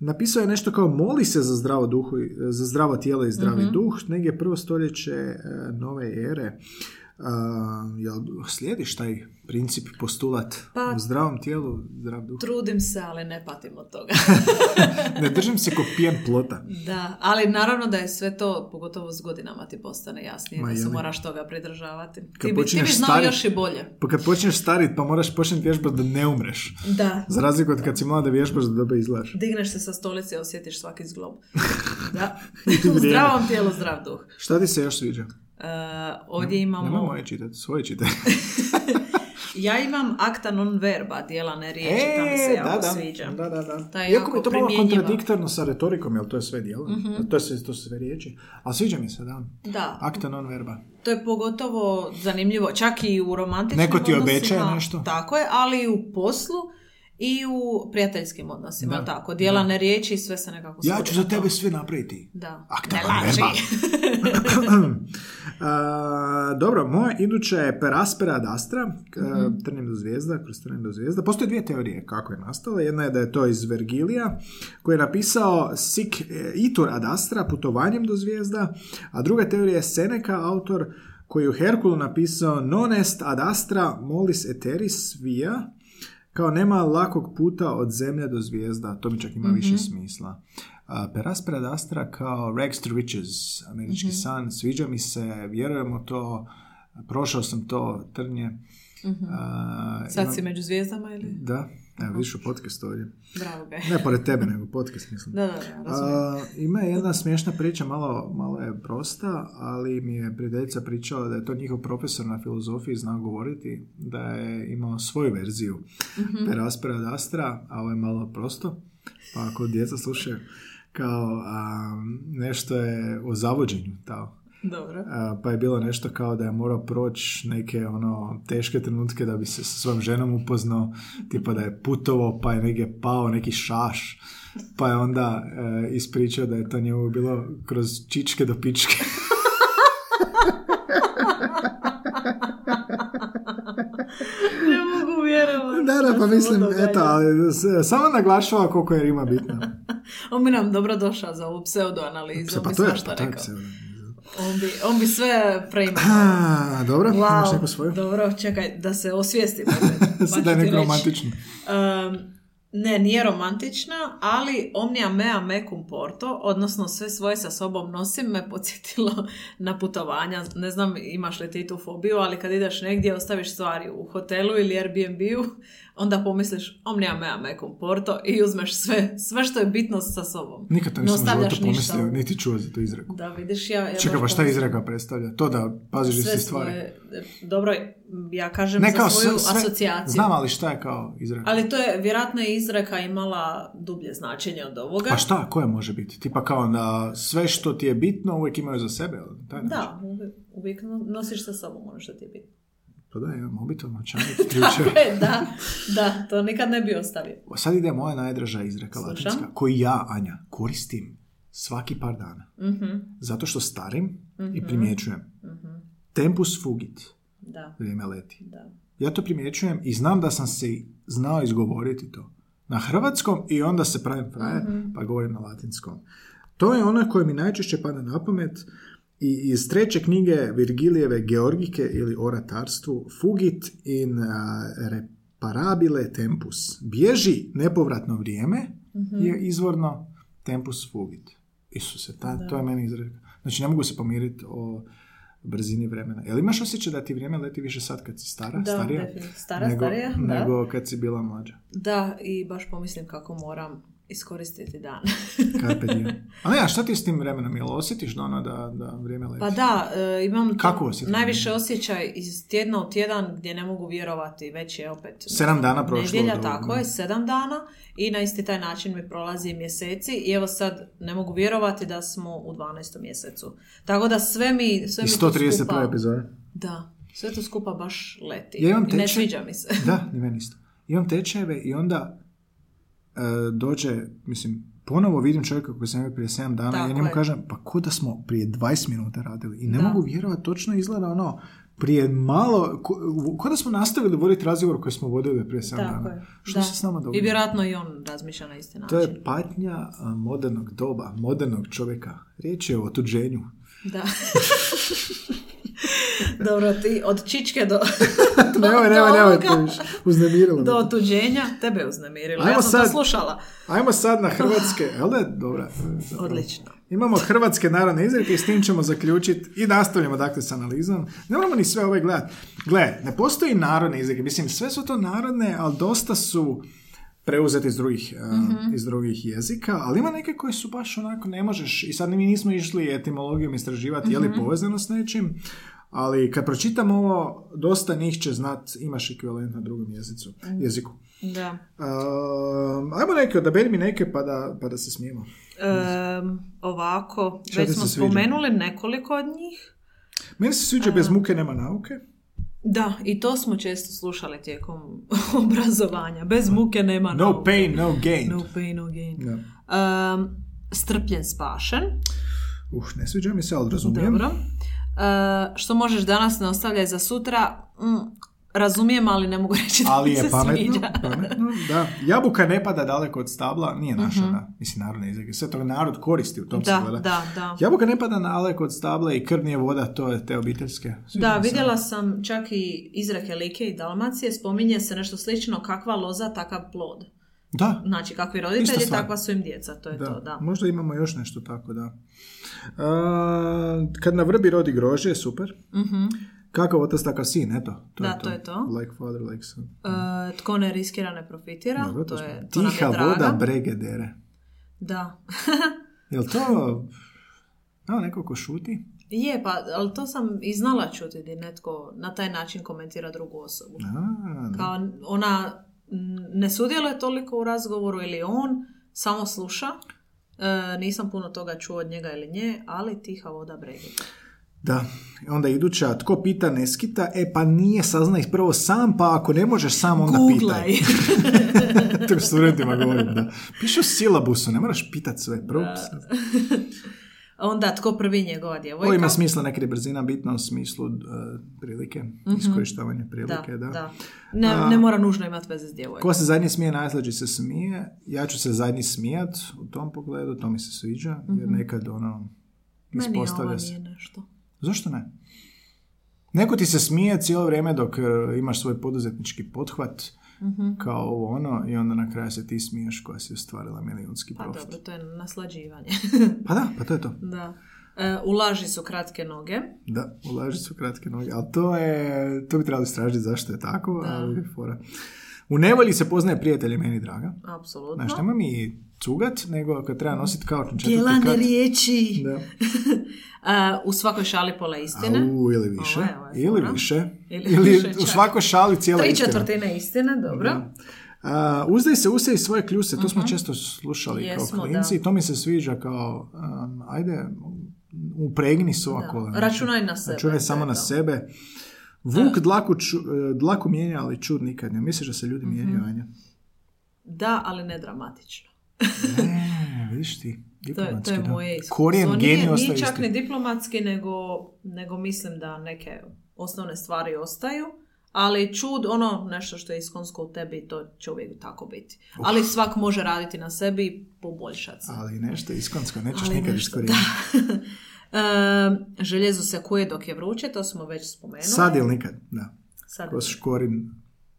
Napisao je nešto kao moli se za zdravo, duhu, za zdravo tijelo i zdravi Mhm. duh, negdje prvo stoljeće e, nove ere. A, jel slijediš taj princip, postulat Pa- u zdravom tijelu, zdrav duh? Trudim se, ali ne patim od toga. Ne držim se ko pijen plota. da, ali naravno da je sve to, pogotovo s godinama ti postane jasnije, Ma da se moraš toga pridržavati. Ti Kad bi, ti bi znao starit- još i bolje. Pa kad počneš starit, pa moraš početi vježbati da ne umreš. Da. Za razliku od kad si mlada vježbaš da dobro izgledaš. Digneš se sa stolice i osjetiš svaki zglob. Da. U zdravom tijelu, zdrav duh. Šta ti se još sviđa? E, ovdje imamo... Nemoj moje čitati, svoje čitati. Ja imam akta non verba, dijela ne riječi, ta mi se jako sviđa. E, Da, da, da. Ta je Iako mi to malo kontradiktorno sa retorikom, jer to je sve dijelo. To, je to su sve riječi. Ali sviđa mi se, da. Da, Akta non verba. to je pogotovo zanimljivo, čak i u romantičnim Neko ti obećaje nešto. Tako je, ali i u poslu i u prijateljskim odnosima, Da, tako. Dijela ne riječi i sve se nekako Ja ću za tebe sve napraviti. Da. Akta Ne non verba. A, dobro, moja iduća je Per aspera ad astra, Mhm. trnjem do zvijezda, kroz trnjem do zvijezda. Postoje dvije teorije kako je nastala. Jedna je da je to iz Vergilija, koji je napisao Sic itur ad astra, putovanjem do zvijezda, a druga teorija je Seneca, autor koji je u Herkulu napisao non est ad astra molis eteris via, kao nema lakog puta od zemlje do zvijezda, to mi čak ima više smisla. A, Per aspera ad astra kao rags to riches, američki san, sviđa mi se, vjerujem u to, prošao sam to trnje. A, Sad imam- si među zvijezdama ili? Da, evo vidiš u podcastu ovdje. Bravo ga je. Ne pored tebe, nego podcast mislim. Da, da, da. A, ima jedna smiješna priča, malo, malo je prosta, ali mi je prijateljica pričala da je to njihov profesor na filozofiji znao govoriti, da je imao svoju verziju Mhm. per aspera ad astra, a ovo je malo prosto, pa ako djeca slušaju, kao a, nešto je o zavođenju, tao. Dobro. A, pa je bilo nešto kao da je morao proći neke ono teške trenutke da bi se sa svojom ženom upoznao, tipa da je putovao pa je negdje pao neki šaš, pa je onda e, ispričao da je to njemu bilo kroz čičke do pičke. Ne mogu vjerovati. da, da, pa se mislim, eto, ali samo naglašava koliko je Rima bitna. On bi nam dobro došao za ovu pseudoanalizu, on Pa to je, svašta pa to je rekao. On bi, on bi sve preimenovao. A, dobro, imaš Wow, neku svoju? dobro, čekaj, da se osvijestim. opet, pa ću Sad da je neko romantično. Um, ne, nije romantična, ali omnia mea mecum porto, odnosno sve svoje sa sobom nosim, me podsjetilo na putovanja. Ne znam imaš li ti tu fobiju, ali kad ideš negdje, ostaviš stvari u hotelu ili Airbnb-u, onda pomisliš omnia mea mecum porto i uzmeš sve, sve što je bitno sa sobom. Nikad to nisam u ništa pomislio, niti čuo za tu izreku. Da, vidiš, ja... ja Čekaj, pa šta izreka predstavlja? To da paziš da sve si stvari. svoje, dobro, ja kažem Ne za kao svoju sve, asocijaciju. Znam, ali šta je kao izreka? Ali to je vjerojatno je izreka imala dublje značenje od ovoga. Pa šta, koje može biti? Tipa kao da sve što ti je bitno uvijek imaju za sebe? Taj način. Da, uvijek, no- nosiš sa sobom ono što ti je bitno. Pa da, imam mobitel, novčanik, ključevi. E, da, da, to nikad ne bi ostavio. Sad ide moja najdraža izreka Slušam. latinska, koju ja, Anja, koristim svaki par dana. Mhm, Zato što starim i primjećujem. Tempus fugit, da, vrijeme leti. da. Ja to primjećujem i znam da sam se znao izgovoriti to. Na hrvatskom i onda se pravim frajer, pa govorim na latinskom. To je ono koje mi najčešće pada na pamet i iz treće knjige Virgilijeve Georgike ili oratarstvu Fugit in reparabile tempus. Bježi nepovratno vrijeme je izvorno tempus fugit. Isuse, ta, to je meni izreka. Znači ne mogu se pomiriti o brzini vremena. Jel imaš osjećaj da ti vrijeme leti više sad kad si stara, Da, starija? Stara, nego, starija, da. nego kad si bila mlađa. Da, i baš pomislim kako moram iskoristiti dan. A ne, a šta ti s tim vremenom? Jel osjetiš da ono da, da vrijeme leti? Pa da, e, imam Kako najviše osjećaj iz tjedna u tjedan gdje ne mogu vjerovati, već je opet Sedam dana prošlo nedjelja, tako je, sedam dana i na isti taj način mi prolazi mjeseci i evo sad ne mogu vjerovati da smo u 12. mjesecu. Tako da sve mi, sve I mi to 131. skupa, epizode. da, sve to skupa baš leti. Ja imam I ne sviđa mi se. Da, ni meni isto. Imam tečajeve i onda dođe, mislim, ponovo vidim čovjeka koji sam imao prije 7 dana i ja njemu je. kažem, pa ko da smo prije 20 minuta radili. I ne Da. mogu vjerovati, točno izgleda ono, prije malo, ko, ko da smo nastavili voditi razgovor koji smo vodili prije 7 Tako dana. je. Što da. se s nama događa? I vjerojatno i on razmišlja na isti način. To je patnja modernog doba, modernog čovjeka. Riječ je o otuđenju. Da. Dobro, ti od čičke do, nemoj, do nemoj, nemoj, to više uznemirilo me. do otuđenja, tebe je uznemirilo. Ajmo Ja sam to sad. slušala. Ajmo sad na hrvatske, jel da je dobra? Odlično. Imamo hrvatske narodne izreke i s tim ćemo zaključiti i nastavljamo dakle s analizom. Ne moramo ni sve ove gledati. Gle, ne postoji narodne izreke. Mislim, sve su to narodne, ali dosta su preuzeti iz drugih, uh, iz drugih jezika, ali ima neke koji su baš onako, ne možeš, i sad mi nismo išli etimologijom istraživati je li povezano s nečim, ali kad pročitam ovo, dosta njih će znat, imaš ekvivalent na drugom jezicu, jeziku. Da. Um, ajmo neke, odaberi mi neke pa da, pa da se smijemo. Em, ovako, Šta već smo spomenuli nekoliko od njih. Meni se sviđa bez muke nema nauke. Da, i to smo često slušali tijekom obrazovanja. Bez muke nema No nauke. pain, no gain. No pain, no gain. Da. Em, strpljen spašen. Uh, ne sviđa mi se, ali razumijem. Dobro. E, što možeš danas ne ostavljaj za sutra. Mm, razumijem, ali ne mogu reći da Ali mi je se pametno, sviđa. pametno, da. Jabuka ne pada daleko od stabla, nije naša, Mhm. da. Mislim, narodne izreke. Sve to narod koristi u tom Da, da, da. Jabuka ne pada daleko od stabla i krv nije voda, to je te obiteljske. Sviđa Da, vidjela sam čak i izreke Like i Dalmacije, spominje se nešto slično kakva loza, takav plod. Da, Znači, kakvi roditelji, takva su im djeca, to je da. to, da. Možda imamo još nešto tako, da. A, kad na vrbi rodi grožđe, super. Mhm. Kakav otac, takav sin, eto. To Da, je to. to je to. Like father, like son. E, tko ne riskira, ne profitira, Dobro, to, je, to nam je Tiha voda brege dere. Da. Jel to... Evo, neko ko šuti? Je, pa, ali to sam i znala čuti da netko na taj način komentira drugu osobu. A. Kao ona ne sudjeluje toliko u razgovoru ili on samo sluša. E, nisam puno toga čuo od njega ili nje, ali tiha voda brege. Da, onda iduća, tko pita ne skita, e pa nije saznaj prvo sam, pa ako ne možeš sam, onda Googlaj. pitaj. to studentima govorim, da. Piše u silabusu, ne moraš pitat sve, prvo. Onda tko prvi njegova djevojka. Ovo ima smisla, nekad je brzina bitna u smislu uh, prilike, iskorištavanje prilike, da. Da, da. Ne, ne mora nužno imati veze s djevojkom. Ko se zadnji smije, najslađi se smije. Ja ću se zadnji smijat u tom pogledu, to mi se sviđa, jer nekad ono, Mhm. Meni ovo ispostavlja se. nije nešto. Zašto ne? Neko ti se smije cijelo vrijeme dok e, imaš svoj poduzetnički pothvat, Mhm. kao ovo ono, i onda na kraju se ti smiješ koja si ostvarila milijunski Pa profit. dobro, to je naslađivanje. Pa da, pa to je to. da. E, u laži su kratke noge. Da, u laži su kratke noge, ali to je, to bi trebali istražiti zašto je tako, Da. ali fora. U nevolji se poznaje prijatelj meni draga. Apsolutno. Znaš, nema mi cugat, nego kad treba nositi na četvrti Djelane kat. riječi. Da. E, u svakoj šali pola istine. Au, ili više. Ovo je, ovo je ili više. Ili Ili, više u svakoj šali cijela Tri istina. četvrtine istine, dobro. Da. A, uzdaj se, usej svoje kljuse, to smo često slušali Mhm. Jesmo, kao klinci i to mi se sviđa kao, um, ajde, upregni sova Da. kola. Računaj na sebe, Računaj samo na sebe. Vuk dlaku, ču- e, dlaku mijenja, ali čud nikad ne. Misliš da se ljudi mijenjaju, Anja? Da, ali ne dramatično. Ne, vidiš ti. To je, to je moje iskustvo. Korijen nije, nije čak isti. ni diplomatski, nego, nego mislim da neke osnovne stvari ostaju. Ali čud, ono nešto što je iskonsko u tebi, to će uvijek tako biti. Ali svak može raditi na sebi i poboljšati se. Ali nešto iskonsko, nećeš Ali nikad nešto, iskorijeniti. E, željezo se kuje dok je vruće, to smo već spomenuli. Sad ili nikad, da. Sad Kroz škorin,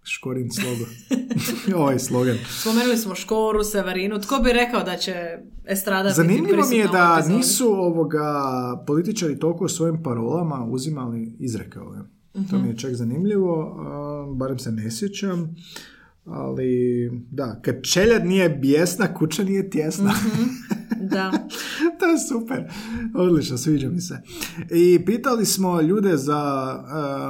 Škorin slogo. ovaj slogan. Spomenuli smo Škoru, Severinu. Tko bi rekao da će estrada Zanimljivo biti mi je da nisu ovoga političari toliko u svojim parolama uzimali izreke ove. To mi je čak zanimljivo, barem se ne sjećam. Ali, da, kad čeljad nije bijesna, kuća nije tjesna. Da. to je super. Odlično, sviđa mi se. I pitali smo ljude za,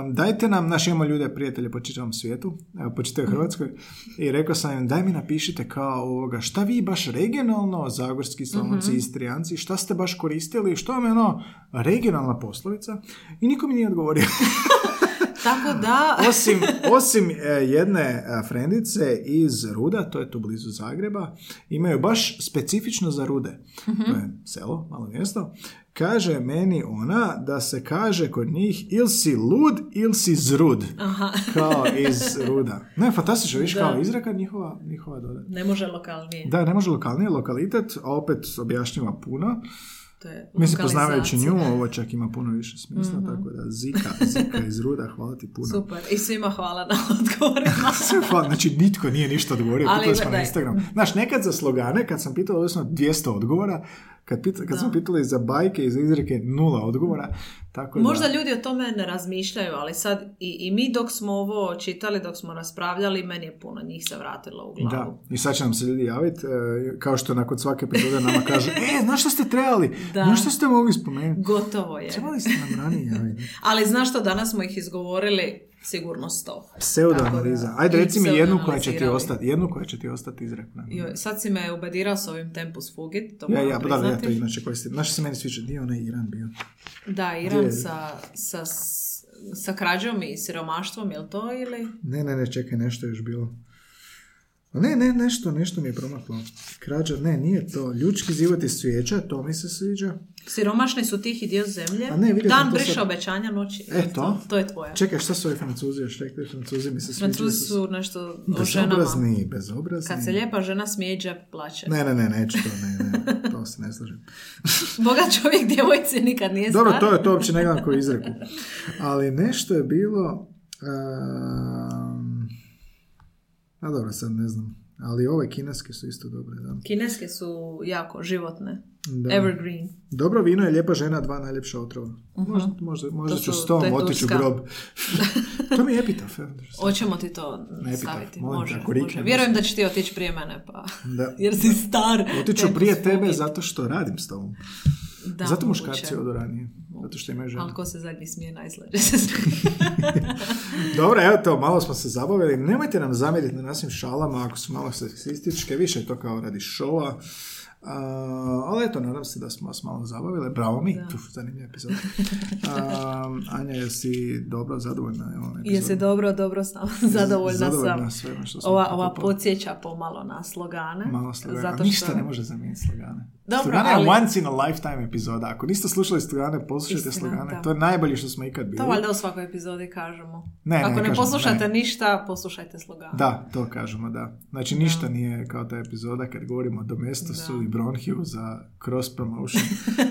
um, dajte nam, naši imamo ljude, prijatelje po čitavom svijetu, evo, po čitavoj Hrvatskoj, i rekao sam im, daj mi napišite kao ovoga, šta vi baš regionalno, zagorski, slavonci, istrijanci, šta ste baš koristili, što vam je ono regionalna poslovica? I niko mi nije odgovorio. Tako da, osim, osim e, jedne e, frendice iz Ruda, to je tu blizu Zagreba, imaju baš specifično za Rude. To je selo, malo mjesto. Kaže meni ona da se kaže kod njih il si lud il si zrud. aha, Kao iz Ruda. Ne, fantastično, viš Da. kao izreka njihova, njihova doda. ne može lokalnije. Da, ne može lokalnije, lokalitet, a opet objašnjava puno. To je Mislim, poznavajući nju, ovo čak ima puno više smisla, tako da Zika, Zika iz Ruda, hvala ti puno. Super. I svima hvala na odgovorima. Hvala, znači nitko nije ništa odgovorio, Ali pitali smo na. Instagram. Znaš, nekad za slogane, kad sam pitao, ovdje smo 200 odgovora, kad, pita, kad smo pitali za bajke i za izreke, nula odgovora, tako da... Možda ljudi o tome ne razmišljaju, ali sad i, i mi dok smo ovo čitali, dok smo raspravljali, meni je puno njih se vratilo u Da, glavu. i sad će nam se ljudi javiti, e, kao što nakon svake epizode nama kažu, e, znaš što ste trebali? Da. Znaš što ste mogli spomenuti? Gotovo je. Trebali ste nam ranije javiti. Ali znaš što, danas smo ih izgovorili sigurno sto. Pseudoanaliza. Ajde, reci mi jednu koja će ti ostati, jednu koja će ti ostati izrekna. Joj, sad si me ubedirao s ovim tempus fugit, to Ja, ja, pa da, ja to inače koristim. Znaš se meni sviđa? Nije onaj Iran bio. Da, Iran je? sa, sa, sa krađom i siromaštvom, je li to ili? Ne, ne, ne, čekaj, nešto je još bilo. Ne, ne, nešto, nešto mi je promaklo. Krađa, ne, nije to. Ljudski život iz svijeća, to mi se sviđa. Siromašni su tihi dio zemlje. A ne, Dan briše sad. obećanja noći. E, to? To je tvoje. Čekaj, šta su ovi francuzi još rekli? Francuzi mi se sviđaju. Francuzi su nešto o ženama. Bezobrazni, bezobrazni. Kad se lijepa žena smije, džep plaće. Ne, ne, ne, neću to, ne, ne, to se ne slažem. Bogat čovjek djevojci nikad nije Dobro, star. to je to uopće ne gledam koju izreku. Ali nešto je bilo... Um, a dobro, sad ne znam. Ali ove kineske su isto dobre, da. Kineske su jako životne. Da. Evergreen. Dobro vino je lijepa žena, dva najljepša otrova. Možda, možda, možda To ću s tom otići u grob. to mi je epitaf. Hoćemo ti to Ne pitaj, staviti. Može, može. Vjerujem da će ti otići prije mene, pa... Da. Jer si star. Otiću prije tebe zato što radim s tobom. Da, zato muškarci odu ranije. Zato što imaju žene. Ali ko se zadnji smije najslađe se. Dobro, evo to, malo smo se zabavili. Nemojte nam zamjeriti na našim šalama ako su malo seksističke, više je to kao radi šova. A, ali eto, nadam se da smo vas malo zabavili. Bravo mi, Uf, zanimljiv epizod. A, Anja, jesi dobro zadovoljna? Jesi dobro, dobro sam. Zadovoljna, Zadovoljna sam. svema što Ova, ova podsjeća pomalo na slogane. Malo slogana. Zato Ništa što... ne može zamijeniti slogane. Dobro, slogane je ali- once in a lifetime epizoda. Ako niste slušali slogane, poslušajte Istina, slogane. da. To je najbolje što smo ikad bili. To valjda u svakoj epizodi kažemo. Ne, Ako ne, kažemo, poslušate ne. ništa, poslušajte slogane. Da, to kažemo, da. Znači, ništa nije kao ta epizoda kad govorimo o Domestosu Da. i Bronhiju za cross promotion.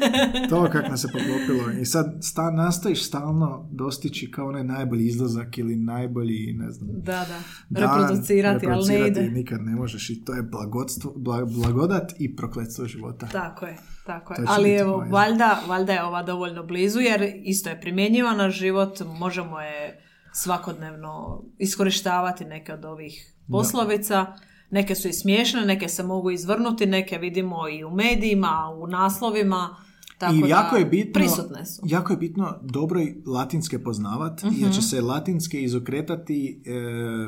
to kak nas se poklopilo. I sad sta, nastojiš stalno dostići kao onaj najbolji izlazak ili najbolji, ne znam, Da, da. dan, Reproducirati, ali ne reproducirati ide. nikad ne možeš i to je blagodstvo, bla- blagodat i prokletstvo života. Tako je, tako je. Ali evo, valjda, valjda je ova dovoljno blizu jer isto je primjenjiva na život, možemo je svakodnevno iskorištavati neke od ovih poslovica. Neke su i smiješne, neke se mogu izvrnuti, neke vidimo i u medijima, u naslovima. Tako I jako da je bitno, prisutne su. Mhm. jako je bitno dobro latinske poznavat, jer će se latinske izokretati, e,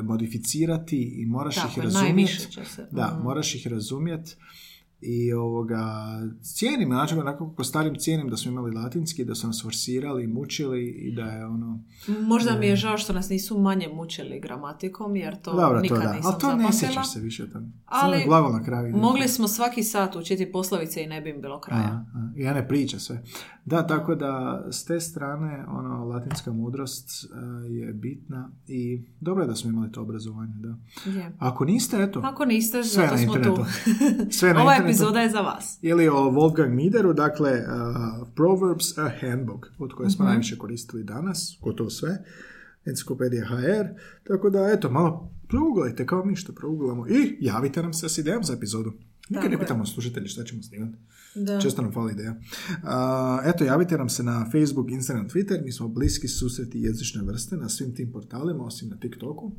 modificirati i moraš Tako ih je, razumjeti. Da, Mhm. moraš ih razumjeti. I ovoga, cijenim, znači onako kako starim cijenim da smo imali latinski, da su nas forsirali, mučili i da je ono... Možda mi je žao što nas nisu manje mučili gramatikom, jer to Dobro, to nikad da, nisam ali to ne sjećaš se više tamo. Ali glavo na kraju. Mogli smo svaki sat učiti poslovice i ne bi im bilo kraja. A, a, I one priče sve. Da, tako da s te strane ono, latinska mudrost a, je bitna i dobro je da smo imali to obrazovanje. Da. Je. Ako niste, eto, Ako niste, Sve zato na smo tu. Sve na Ova internetu. Epizoda je za vas. ili o Wolfgang Mideru, dakle uh, Proverbs a Handbook, od koje smo najviše koristili danas, gotovo sve. enciklopedija HR, tako da eto, malo prouglajte kao mi što prouglamo i javite nam se s idejom za epizodu. Nikad ne pitamo slušatelji šta ćemo snimati. Da. Često nam fali ideja. A, eto, javite nam se na Facebook, Instagram, Twitter. Mi smo bliski susreti jezične vrste na svim tim portalima, osim na TikToku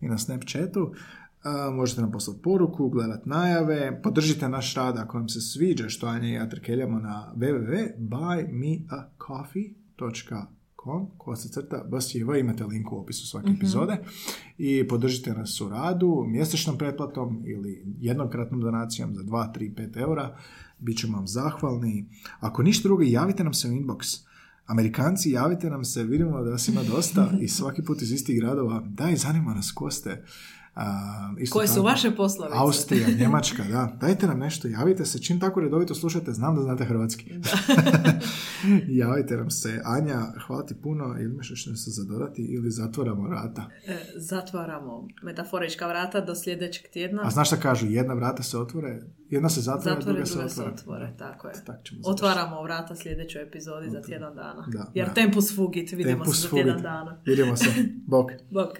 i na Snapchatu. Možete nam poslati poruku, gledati najave, podržite naš rad ako vam se sviđa što Anja i ja trkeljamo na www.buymeacoffee.com ko se crta BSJV, imate link u opisu svake epizode i podržite nas u radu mjesečnom pretplatom ili jednokratnom donacijom za 2, 3, 5 eura. Bićemo vam zahvalni. Ako ništa drugo, javite nam se u inbox. Amerikanci, javite nam se, vidimo da vas ima dosta i svaki put iz istih gradova. Daj, zanima nas ko ste. Isto Koje su tako, vaše poslovice? Austrija, Njemačka, da. Dajte nam nešto, javite se. Čim tako redovito slušate, znam da znate hrvatski. javite nam se. Anja, hvala ti puno. Ili imaš još nešto za dodati ili zatvaramo vrata? E, zatvaramo metaforička vrata do sljedećeg tjedna. A znaš šta kažu? Jedna vrata se otvore, jedna se zatvore, Zatvore, druga se druga se otvore. otvore, tako je. Tak ćemo Otvaramo vrata sljedećoj epizodi za tjedan dana. Da, Jer da. tempus fugit, vidimo Tempus se za tjedan fugit. dana. Vidimo se. Bok. Bok.